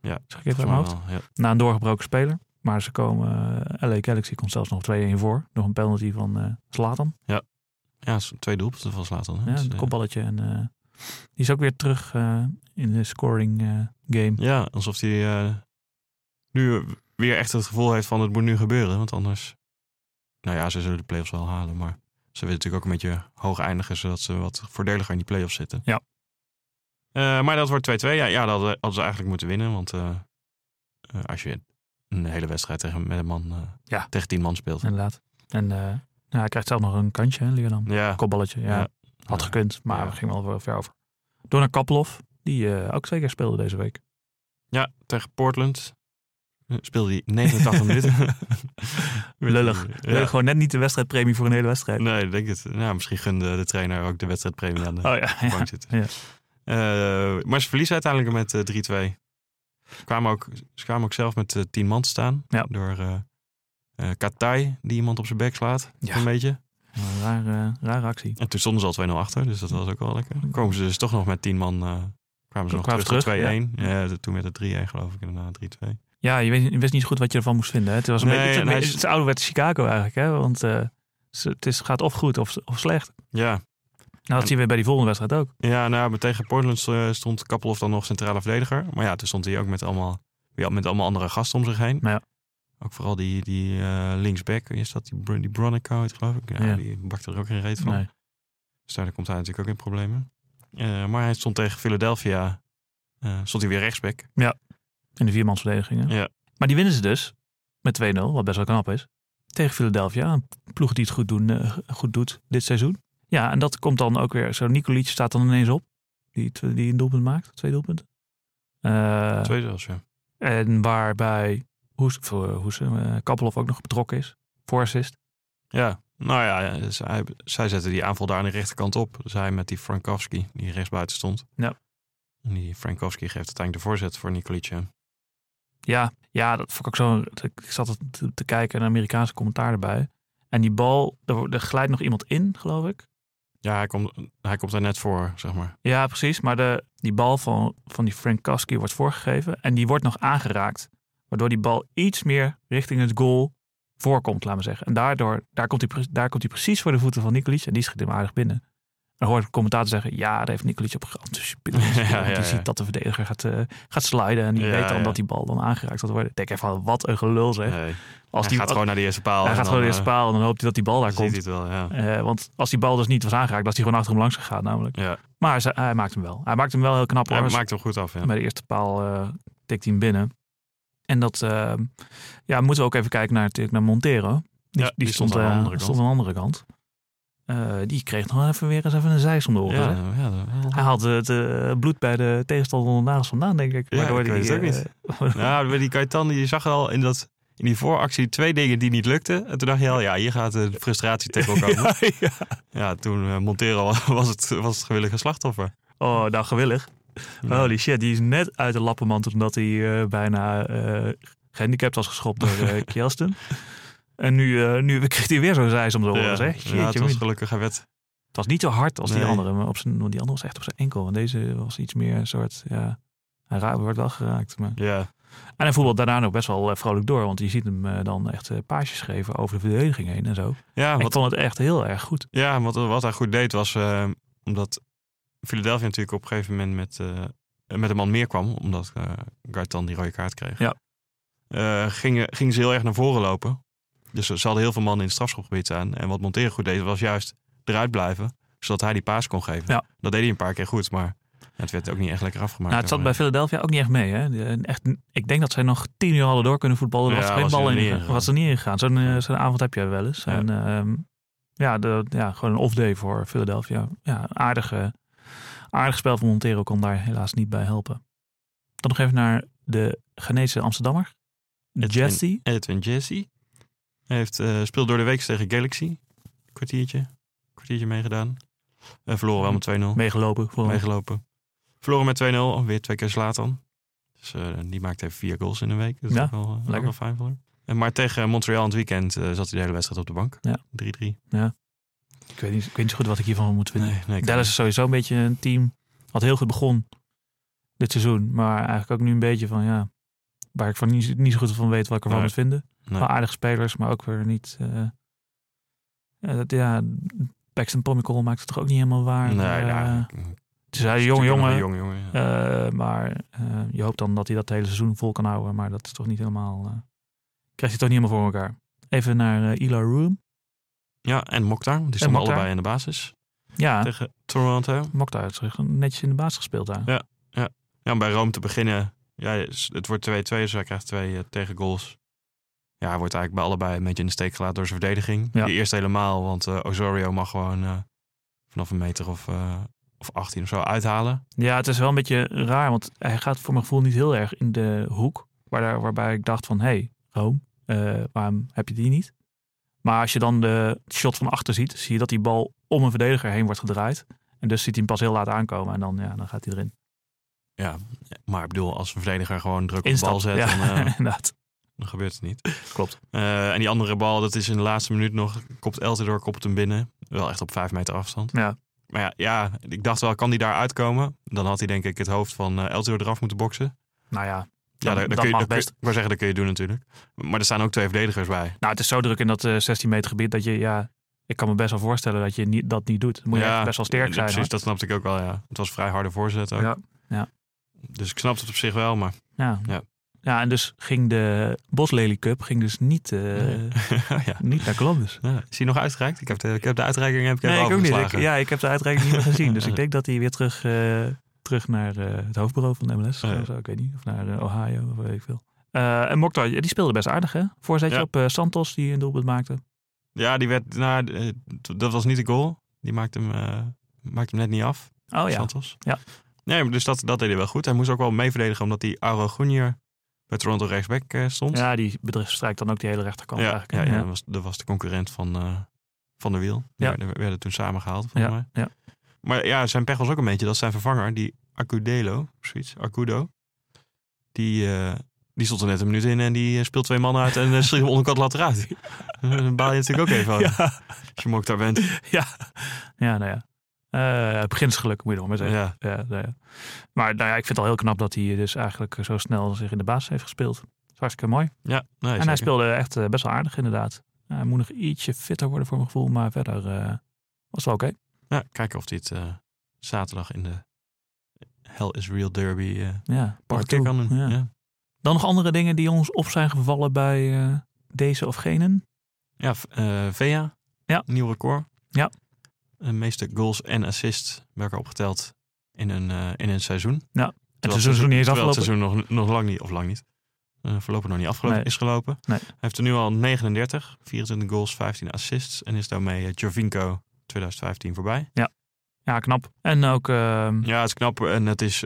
Ja, zeg ik even aan mijn hoofd. Wel, ja. Na een doorgebroken speler. Maar ze komen, uh, LA Galaxy komt zelfs nog 2-1 voor. Nog een penalty van Slatan. Ja, ja twee doelpunten van Slatan. Ja, een kopballetje. En, die is ook weer terug in de scoring game. Ja, alsof hij nu weer echt het gevoel heeft van het moet nu gebeuren. Want anders, nou ja, ze zullen de play-offs wel halen. Maar ze willen natuurlijk ook een beetje hoog eindigen, zodat ze wat voordeliger in die play-offs zitten. Ja. Uh, maar dat wordt 2-2. Ja, ja, dat hadden ze eigenlijk moeten winnen. Want uh, als je een hele wedstrijd tegen, met een man, uh, ja. tegen tien man speelt. Inderdaad. En nou, hij krijgt zelf nog een kantje, hè, Leerdam. Ja. Kopballetje, ja. ja. Had gekund, maar ja. we gingen wel ver over. Door naar Kaplov, die uh, ook twee keer speelde deze week. Ja, tegen Portland speelde hij 89 minuten. Lullig. Ja. Gewoon net niet de wedstrijdpremie voor een hele wedstrijd. Nee, ik denk het. Nou, misschien gunde de trainer ook de wedstrijdpremie aan de oh, ja, bank zitten. Ja. Uh, maar ze verliezen uiteindelijk met uh, 3-2. Ze kwamen ook, ze kwamen ook zelf met eh, tien man te staan. Ja. Door eh eh, Katai, die iemand op zijn bek slaat. Ja. Een beetje. Een rare, rare actie. En toen stonden ze al 2-0 achter, dus dat was ook wel lekker. Dan komen ze dus toch nog met 10 man. kwamen ze nog terug, terug, tot 2-1. Ja. toen werd het 3-1 geloof ik, inderdaad 3-2. Ja, je, weet, je wist niet zo goed wat je ervan moest vinden. Hè? Het was een Nee, beetje, het, het, is- het ouderwetse Chicago eigenlijk. Hè? Want het is, gaat of goed of, of slecht. Ja, Nou, dat zien we bij die volgende wedstrijd ook. ja nou, maar tegen Portland eh, stond Kappelhoff dan nog centrale verdediger. Maar ja, toen stond hij ook met allemaal, met allemaal andere gasten om zich heen. Ja. Ook vooral die, die eh, linksback, is dat? Die, die Bronico, geloof ik. Ja, Ja. Die bakte er ook geen reet van. Nee. Dus daar komt hij natuurlijk ook in problemen. Eh, maar hij stond tegen Philadelphia. stond hij weer rechtsback. In de viermansverdedigingen. Ja. Maar die winnen ze dus met 2-0, wat best wel knap is. Tegen Philadelphia, een ploeg die het goed, doen, goed doet dit seizoen. Ja, en dat komt dan ook weer. Zo, Nicolic staat dan ineens op. Die, die een doelpunt maakt. Twee doelpunten. Eh, Twee zelfs, ja. En waarbij Hoes, voor Hoes, eh, Kappelhoff ook nog betrokken is. Voor assist. Ja, nou ja, dus hij, zij zetten die aanval daar aan de rechterkant op. Dus hij met die Frankowski, die rechtsbuiten stond. Ja. En die Frankowski geeft uiteindelijk de voorzet voor Nicolic. ja. Ja, ja, dat vond ik ook zo. Ik zat te, te kijken naar Amerikaanse commentaar erbij. En die bal, er, er glijdt nog iemand in, geloof ik. Ja, hij komt, hij komt daar net voor, zeg maar. Ja, precies. Maar de, die bal van, van die Frankowski wordt voorgegeven. En die wordt nog aangeraakt. Waardoor die bal iets meer richting het goal voorkomt, laten we zeggen. En daardoor, daar komt hij, daar komt hij precies voor de voeten van Nicolic. En die schiet hem aardig binnen. Dan hoor ik commentator zeggen, ja, daar heeft Nicolic op geanticipeerd. Ja, ja, die ziet dat de verdediger gaat, eh, gaat sliden. En die weet dan dat die bal dan aangeraakt gaat worden. Ik denk even wat een gelul zeg. Nee. Als hij die, gaat gewoon naar de eerste paal. hij gaat dan, gewoon de eerste eh, paal en dan hoopt hij dat die bal daar ziet hij komt. het wel, ja. Eh, want als die bal dus niet was aangeraakt, dan is hij gewoon achter hem langs gegaan namelijk. ja. Maar hij, hij maakt hem wel. Hij maakt hem wel heel knap hoor. Hij maakt hem goed af, ja. Bij de eerste paal tikt hij hem binnen. En dat ja, moeten we ook even kijken naar, natuurlijk naar Montero. Die, Ja, die stond aan de andere kant. stond aan de andere kant. Eh, die kreeg nog even weer eens even een zeis om de oren. Ja, ja, dat- Hij had het eh, bloed bij de tegenstander de nagels vandaan, denk ik. Ja, ik weet het ook niet. bij die Kaitan, die zag al in, dat, in die vooractie twee dingen die niet lukten. En toen dacht je al, ja, hier gaat een frustratietackle komen. ja, ja, toen eh, Montero was het, was het gewillige slachtoffer. Oh, nou gewillig. Ja. Holy shit, die is net uit de lappenmand omdat hij bijna eh, gehandicapt was geschopt door uh. En nu, eh, nu kreeg hij weer zo'n zeis om de oren. Ja, zeg. ja, het was gelukkig, werd... Het was niet zo hard als die andere. Maar op zijn, want die andere was echt op zijn enkel. En deze was iets meer een soort... Ja, hij ra- wordt wel geraakt. Maar. Ja, En hij voetbalt daarna nog best wel eh, vrolijk door. Want je ziet hem eh, dan echt paasjes geven over de verdediging heen en zo. ja, ik wat, vond het echt heel erg goed. ja wat, wat hij goed deed was... omdat Philadelphia natuurlijk op een gegeven moment met, met een man meer kwam. Omdat eh Gartan die rode kaart kreeg. Ja. Gingen, gingen ze heel erg naar voren lopen. Dus ze hadden heel veel mannen in het strafschopgebied staan. En wat Montero goed deed, was juist eruit blijven. Zodat hij die paas kon geven. Ja. Dat deed hij een paar keer goed, maar het werd ook niet echt lekker afgemaakt. Nou, het zat bij Philadelphia ook niet echt mee. Hè? De- Echt, ik denk dat zij nog tien uur hadden door kunnen voetballen. Er Ja, was er geen was bal in ingegaan. Was er niet ingegaan. Zo'n eh, zo'n avond heb je wel eens. Ja. En ehm, ja, de, ja, gewoon een off-day voor Philadelphia. Ja, aardige, aardig spel van Montero kon daar helaas niet bij helpen. Dan nog even naar de Ghanese Amsterdammer. Edwin- Jesse. Edwin Jesse. Hij heeft, eh speelt door de week tegen Galaxy. Kwartiertje. Kwartiertje meegedaan. En verloren wel met 2-0. Meegelopen. Voor Meegelopen. Verloren met 2-0. Weer twee keer Zlatan. Dus eh, die maakt even vier goals in een week. Dat is Ja, ook wel, eh, ook lekker. wel fijn voor hem. Maar tegen Montreal aan het weekend eh, zat hij de hele wedstrijd op de bank. Ja. 3-3. Ik weet, niet, ik weet niet zo goed wat ik hiervan moet vinden. Nee, nee, Dallas is sowieso een beetje een team wat heel goed begon dit seizoen. Maar eigenlijk ook nu een beetje van ja, waar ik van niet, niet zo goed van weet wat ik ervan Nee. moet vinden. Nee. Wel aardige spelers, maar ook weer niet. eh ja, dat, ja, Paxton maakt het toch ook niet helemaal waar. Nee, Eh, ja. het is een jonge jongen. Jongen, ja. eh, maar eh, je hoopt dan dat hij dat hele seizoen vol kan houden. Maar dat is toch niet helemaal. eh krijgt hij toch niet helemaal voor elkaar. Even naar eh Eli Room. ja, en Mokhtar. want Die stonden allebei in de basis. Ja, Tegen Toronto. Mokhtar heeft netjes in de baas gespeeld daar. Ja. Ja, om bij Rome te beginnen. Ja, het wordt 2-2, dus hij krijgt twee eh, tegengoals. Ja, hij wordt eigenlijk bij allebei een beetje in de steek gelaten door zijn verdediging. Ja. Die eerst helemaal, want eh, Osorio mag gewoon eh, vanaf een meter of, eh, of 18 of zo uithalen. Ja, het is wel een beetje raar, want hij gaat voor mijn gevoel niet heel erg in de hoek. Waar daar, waarbij ik dacht van, hé, hey, Rome, waarom heb je die niet? Maar als je dan de shot van achter ziet, zie je dat die bal om een verdediger heen wordt gedraaid. En dus ziet hij hem pas heel laat aankomen en dan, ja, dan gaat hij erin. Ja, maar ik bedoel, als een verdediger gewoon druk op de bal zet, Ja, inderdaad. Dan gebeurt het niet. Klopt. Eh, en die andere bal, dat is in de laatste minuut nog, kopt Eltidoor, kopt hem binnen. Wel echt op vijf meter afstand. Ja. Maar ja, ja, ik dacht wel, kan die daar uitkomen? Dan had hij denk ik het hoofd van eh Eltidoor eraf moeten boksen. Nou ja, Ja, daar, kun je, mag kun best. ik wou zeggen, dat kun je doen natuurlijk. Maar er staan ook twee verdedigers bij. Nou, het is zo druk in dat eh, 16 meter gebied dat je, ja, ik kan me best wel voorstellen dat je niet, dat niet doet. Dan moet je best wel sterk ja, zijn. Precies, hoor. dat snapte ik ook wel, ja. Het was vrij harde voorzet ook. Ja. Dus ik snap het op zich wel, maar... Ja. Ja. Ja. en dus ging de Boslely Cup ging dus niet, eh, ja. niet naar Columbus. Ja, is hij nog uitgereikt? Ik heb de, ik heb de uitreiking heb ik Nee, ik ook niet. Ik, ja, ik heb de uitreiking niet meer gezien. Dus ik denk dat hij weer terug, eh, terug naar eh, het hoofdbureau van de MLS Ja. of zo, Ik weet niet. Of naar Ohio of weet ik veel. En Mokhtar, die speelde best aardig hè? Voorzetje op Santos die een doelpunt maakte. Ja, die werd, nou, dat was niet de goal. Die maakte hem, maakte hem net niet af. Oh ja. Santos. Ja. Nee, dus dat, dat deed hij wel goed. Hij moest ook wel mee verdedigen omdat die Auro Junior bij Toronto rechtsback eh, stond. Ja, die bedrijf strijkt dan ook die hele rechterkant ja, eigenlijk. ja, hè? ja, Dat, was, dat was de concurrent van, eh, van de wiel. Die Ja. werden, werden toen samengehaald, volgens mij. ja, ja. Maar ja, zijn pech was ook een beetje dat zijn vervanger, die Acudelo, zoiets, Acudo, die, eh, die stond er net een minuut in en die speelt twee mannen uit en hem onderkant later uit. Dan baal je natuurlijk ook even Ja, als je mok daar bent. ja. ja, nou ja. Eh beginsgeluk moet je nog maar zeggen. Ja. Ja, nou ja. Maar nou ja, ik vind het al heel knap dat hij dus eigenlijk zo snel zich in de basis heeft gespeeld. Dat is hartstikke mooi. Ja, nee, en hij speelde echt eh, best wel aardig inderdaad. hij moet nog ietsje fitter worden voor mijn gevoel, maar verder eh, was het wel oké. Ja, kijken of hij het zaterdag in de Hell is Real Derby Ja, part kan doen. Ja. Dan nog andere dingen die ons op zijn gevallen bij deze of genen. Ja, eh, Vea. Ja. Nieuw record. Ja. De meeste goals en assists bij elkaar opgeteld in een, eh, in een seizoen. En Terwijl het seizoen is nog niet eens terwijl het afgelopen. seizoen nog, nog lang niet, of lang niet, eh, voorlopig nog niet afgelopen Nee. is gelopen. Nee. Hij heeft er nu al 39, 24 goals, 15 assists en is daarmee eh, Jovinko 2015 voorbij. Ja, knap. En ook, ehm, Ja, het is knap en het is,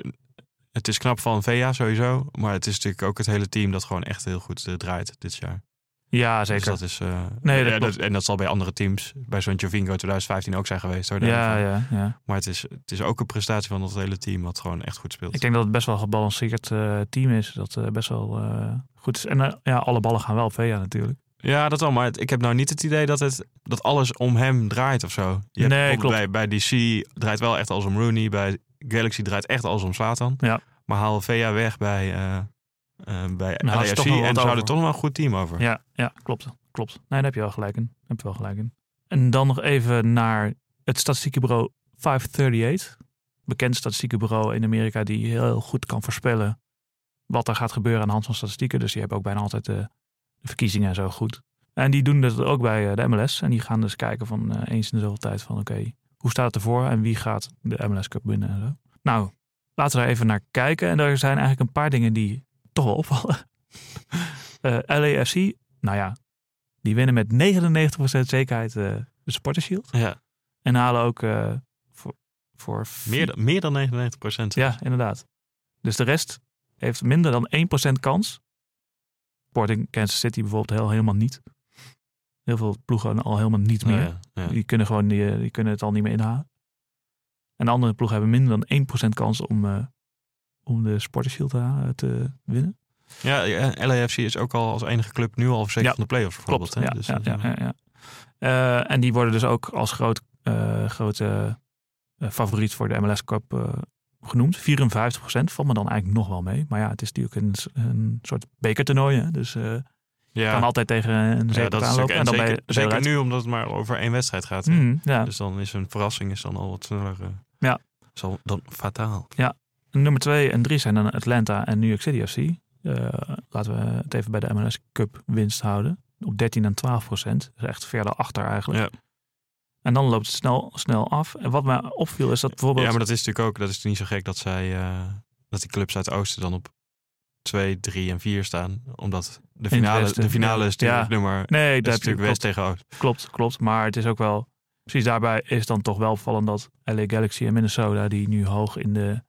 het is knap van Vea sowieso, maar het is natuurlijk ook het hele team dat gewoon echt heel goed eh, draait dit jaar. Ja, zeker. Dus dat is, eh, Nee, dat en dat zal bij andere teams, bij zo'n Jovinko 2015 ook zijn geweest. Hoor, ja, ja, ja. Maar het is, het is ook een prestatie van dat hele team wat gewoon echt goed speelt. Ik denk dat het best wel een gebalanceerd eh, team is. Dat eh, best wel goed is. En ja, alle ballen gaan wel op Vea natuurlijk. Ja, dat wel. Maar het- ik heb nou niet het idee dat, het, dat alles om hem draait of zo. Je hebt Nee, bijvoorbeeld Bij, bij DC draait wel echt alles om Rooney. Bij Galaxy draait echt alles om Slatan. Ja. Maar haal VA weg bij, eh eh bij Nou, en ze over. houden toch nog wel een goed team over. Ja, ja klopt. klopt. Nee, daar heb je wel gelijk in. Daar heb je wel gelijk in. En dan nog even naar het statistiekenbureau 538. Bekend statistiekenbureau in Amerika die heel goed kan voorspellen wat er gaat gebeuren aan de hand van statistieken. Dus die hebben ook bijna altijd de, de verkiezingen en zo goed. En die doen dat ook bij eh, de MLS. En die gaan dus kijken van eh, eens in de zoveel tijd van oké, hoe staat het ervoor en wie gaat de MLS Cup winnen en zo. Nou, laten we daar even naar kijken. En er zijn eigenlijk een paar dingen die toch wel opvallen. Eh LAFC, nou ja, die winnen met 99% zekerheid eh, de Supporter Shield. Ja, En halen ook eh, voor, voor meer, dan- meer dan 99 procent. Ja, inderdaad. Dus de rest heeft minder dan 1% kans. Sporting Kansas City bijvoorbeeld heel, helemaal niet. Heel veel ploegen al helemaal niet meer. ja, ja. Die kunnen gewoon die, die kunnen het al niet meer inhalen. En de andere ploegen hebben minder dan 1% kans om, om de Supporter Shield te, te winnen. Ja, ja, LAFC is ook al als enige club nu al verzekerd Ja, van de play-offs bijvoorbeeld. Klopt, hè? ja, Dus ja, ja, eh, ja, ja. Eh, en die worden dus ook als groot, eh, grote eh, favoriet voor de MLS Cup eh, genoemd. 54% valt me dan eigenlijk nog wel mee. Maar ja, het is natuurlijk een, een soort bekertoernooi. Hè? Dus eh ja. kan altijd tegen een ja, zeker dat is aanlopen. ook, En dan zeker, zeker eruit. nu omdat het maar over één wedstrijd gaat. Mm, ja. Dus dan is een verrassing is dan al wat sneller. eh, Ja. Zal dan fataal. Nummer 2 en 3 zijn dan Atlanta en New York City FC. Eh, laten we het even bij de MLS Cup winst houden. Op 13 en 12 procent. Dus echt verder achter eigenlijk. Ja. En dan loopt het snel, snel af. En wat mij opviel is dat bijvoorbeeld... Ja, maar dat is natuurlijk ook, dat is niet zo gek dat zij, eh, dat die clubs uit het oosten dan op 2, 3 en 4 staan. Omdat de finale, westen, de finale is natuurlijk Ja. nummer, nee, dat dat is natuurlijk west tegen oost. Klopt, klopt. Maar het is ook wel... Precies daarbij is dan toch wel opvallend dat LA Galaxy en Minnesota... die nu hoog in de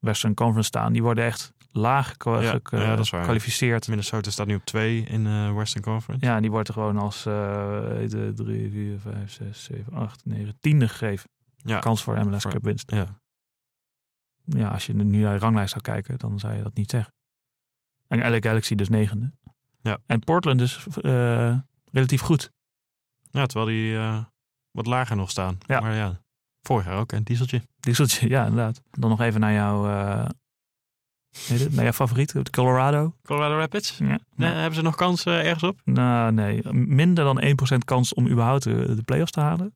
Western Conference staan... die worden echt laag Ja, ja, gekwalificeerd. Minnesota staat nu op 2 in de Western Conference. Ja, en die wordt er gewoon als uh, 3, 4, 5, 6, 7, 8, 9, 10 gegeven. Ja. Kans voor MLS Cup winst. Ja. ja, als je nu naar de ranglijst zou kijken, dan zou je dat niet zeggen. En LA Galaxy dus negende. Ja. En Portland is eh, relatief goed. Ja, terwijl die eh, wat lager nog staan. Ja. Maar ja, vorig jaar ook een dieseltje. Dieseltje, ja, inderdaad. Dan nog even naar jouw, eh, heet het, naar jouw favoriet, de Colorado. Colorado Rapids. Ja. Nee, hebben ze nog kans eh, ergens op? Nou, nee. Minder dan 1% kans om überhaupt de, de playoffs te halen.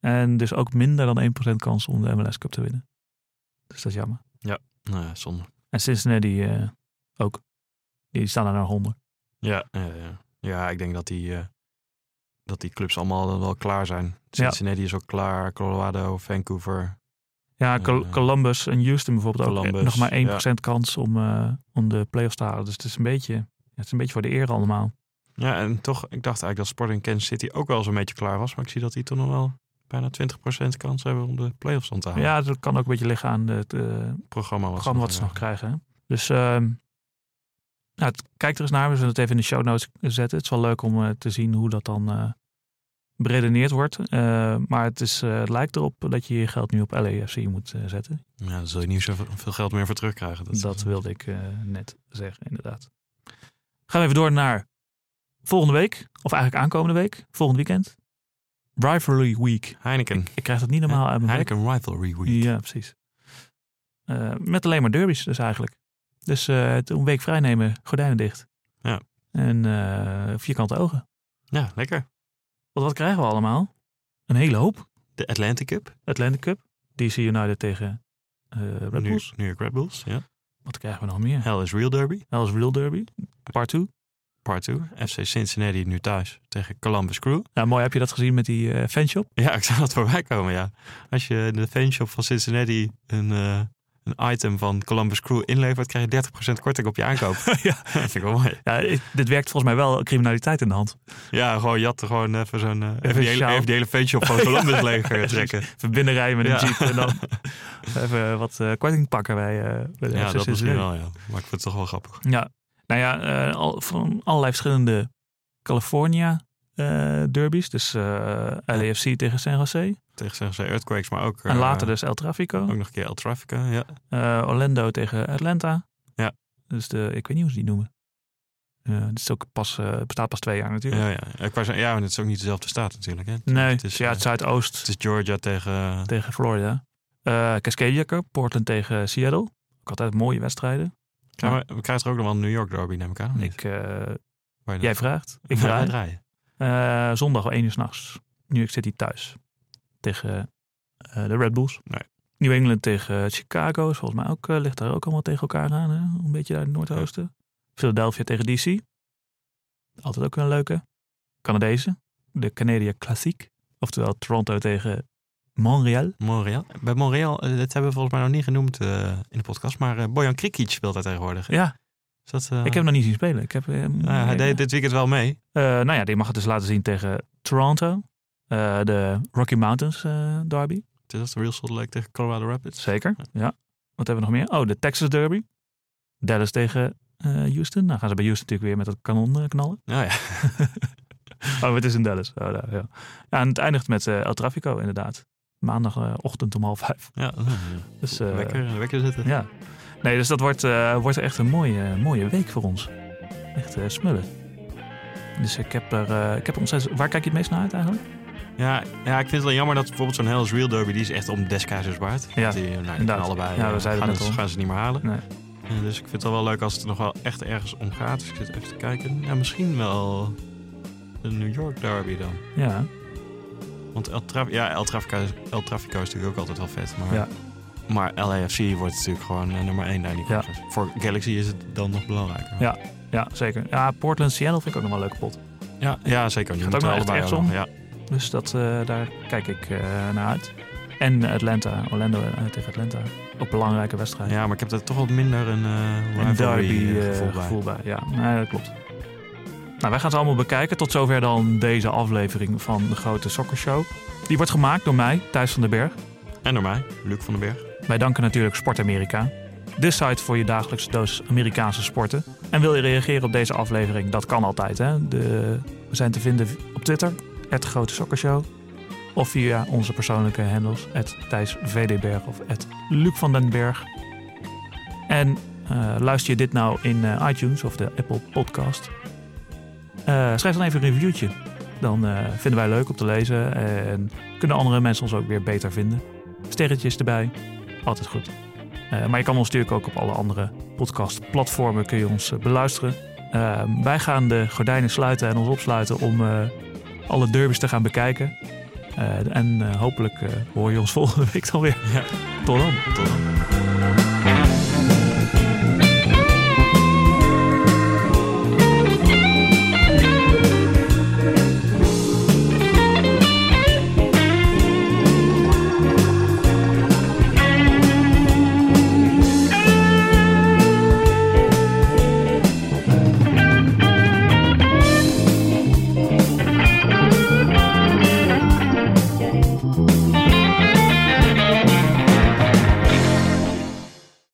En dus ook minder dan 1% kans om de MLS Cup te winnen. Dus dat is jammer. Nou ja, zonde. En Cincinnati eh ook. Die staan er naar 100. Ja, ja, ja. ja ik denk dat die, eh, dat die clubs allemaal wel klaar zijn. Cincinnati is ook klaar, Colorado, Vancouver. Ja, Col- Eh, Columbus en Houston bijvoorbeeld ook. Columbus, eh, nog maar 1% kans om, eh, om de playoffs te halen. Dus het is een beetje, ja, het is een beetje voor de eer allemaal. Ja, en toch, ik dacht eigenlijk dat Sporting Kansas City ook wel zo'n beetje klaar was. Maar ik zie dat die toch nog wel bijna 20% kans hebben om de playoffs dan te halen. Ja, dat kan ook een beetje liggen aan het eh, programma wat, programma wat ze nog krijgen. hè. Dus ehm, nou, het- kijk er eens naar. We zullen het even in de show notes zetten. Het is wel leuk om eh, te zien hoe dat dan eh beredeneerd wordt. Eh, maar het, is, het lijkt erop dat je je geld nu op LAFC moet eh, zetten. Ja, daar zul je niet zoveel geld meer voor terugkrijgen. Dat, Dat wilde ik net zeggen, inderdaad. Gaan we even door naar volgende week. Of eigenlijk aankomende week. Volgend weekend. Rivalry Week. Heineken. Ik krijg dat niet normaal uit mijn. Heineken Rivalry Week. Ja, precies. Met alleen maar derbies dus eigenlijk. Dus het een week vrij nemen, gordijnen dicht. Ja. En eh, vierkante ogen. Ja, lekker. Want wat krijgen we allemaal? Een hele hoop. De Atlantic Cup. Atlantic Cup. DC United tegen eh Red New, Bulls. New York Red Bulls. Ja. Wat krijgen we nog meer? Hell is Real Derby. Hell's Real Derby. Part 2. Part 2. FC Cincinnati nu thuis tegen Columbus Crew. Nou, mooi. Heb je dat gezien met die fanshop? Ja, ik zag dat voorbij komen, ja. Als je in de fanshop van Cincinnati een, een item van Columbus Crew inlevert, krijg je 30% korting op je aankoop. ja. dat vind ik wel mooi. ja, ik- dit werkt volgens mij wel criminaliteit in de hand. Ja, gewoon jatten gewoon even zo'n... eh, even, een die hele, sjaal. even die hele fanshop van Columbus leeg eh, trekken. Even binnenrijden met een Ja. jeep en dan even wat eh, korting pakken bij, eh bij de Ja, dat misschien wel, ja. Maar ik vind het toch wel grappig. Ja, nou ja, al, van allerlei verschillende California derbies. Dus eh LAFC tegen San Jose. Tegen zeggen ze Earthquakes, maar ook... En eh, later dus El Trafico. Ook nog een keer El Trafico, ja. Eh, Orlando tegen Atlanta. Ja. Dus de, ik weet niet hoe ze die noemen. Eh het is ook pas, eh, bestaat pas twee jaar natuurlijk. Ja, ja. Ja, maar het is ook niet dezelfde staat natuurlijk. Hè. Nee, het is, ja, het eh, Zuidoost het is Georgia tegen... tegen Florida. Eh Cascadia Cup, Portland tegen Seattle. Ook altijd mooie wedstrijden. Ja, maar we krijgen er ook nog wel een New York Derby, neem ik aan. Ik, eh, jij vraagt, ik Ja, Eh, zondag om 1 uur s'nachts. New York City thuis. Tegen eh, de Red Bulls. Nee. New England tegen Chicago. is Volgens mij ook, eh, ligt daar ook allemaal tegen elkaar aan. Hè? Een beetje daar in het noordoosten. Philadelphia tegen DC. Altijd ook een leuke. Canadese. De Canadian Classic. Oftewel Toronto tegen Montreal. Montreal. Bij Montreal, dat hebben we volgens mij nog niet genoemd in de podcast, maar eh, Bojan Krikic speelt daar tegenwoordig. Ja, dat, eh, ik heb hem nog niet zien spelen. Ik heb, eh, ja, hij deed dit weekend wel mee. Eh, nou ja, die mag het dus laten zien tegen Toronto. De Rocky Mountains derby. Het is de Real Salt Lake tegen Colorado Rapids. Zeker, ja. Wat hebben we nog meer? Oh, de Texas Derby. Dallas tegen Houston. Nou gaan ze bij Houston natuurlijk weer met het kanon knallen. Ja, ja. Oh, het is in Dallas. Oh, daar, ja. ja, en het eindigt met El Trafico inderdaad. Maandagochtend om half vijf. ja. Dus, eh, lekker, lekker zitten. Ja. Nee, dus dat wordt, eh, wordt echt een mooie, mooie week voor ons. Echt eh, smullen. Dus ik heb er, eh, ik heb er ontzettend... Waar kijk je het meest naar uit eigenlijk? Ja, ja, ik vind het wel jammer dat bijvoorbeeld zo'n Hell's Real Derby, die is echt om des keizers waard. Ja, die, nou, die allebei, Ja, we zeiden gaan, het gaan ze niet meer halen. Nee. Dus ik vind het wel wel leuk als het nog wel echt ergens om gaat. Dus ik zit even te kijken. Ja, misschien wel de New York Derby dan. Ja, Want El, Tra ja, El, Trafico, El Trafico is natuurlijk ook altijd wel vet. Maar, Ja. Maar LAFC wordt natuurlijk gewoon eh, nummer 1 daar in die Ja. Voor Galaxy is het dan nog belangrijker. Ja. ja, zeker. Ja, Portland, Seattle vind ik ook nog wel een leuke pot. ja, ja zeker. Die Gaat ook nog echt om? Ja. Dus dat, eh, daar kijk ik eh, naar uit. En Atlanta, Orlando tegen Atlanta. Ook belangrijke wedstrijd. ja, maar ik heb er toch wat minder een een derby gevoel bij. gevoel bij. Ja, nee, dat klopt. Nou, wij gaan ze allemaal bekijken. Tot zover dan deze aflevering van de Grote Soccershow. Die wordt gemaakt door mij, Thijs van den Berg. En door mij, Luc van den Berg. Wij danken natuurlijk Sport Amerika. De site voor je dagelijkse doos Amerikaanse sporten. En wil je reageren op deze aflevering? Dat kan altijd. Hè? De, we zijn te vinden op Twitter, het Grote Sokkershow. Of via onze persoonlijke handles, VDberg of Luc van den Berg. En uh, luister je dit nou in uh, iTunes of de Apple Podcast? Uh, schrijf dan even een reviewtje. Dan vinden wij leuk om te lezen en kunnen andere mensen ons ook weer beter vinden. Sterretjes erbij, altijd goed. maar je kan ons natuurlijk ook op alle andere podcastplatformen kun je ons beluisteren. wij gaan de gordijnen sluiten en ons opsluiten om alle derbies te gaan bekijken. en hopelijk hoor je ons volgende week dan weer. Ja. Tot dan. Tot dan.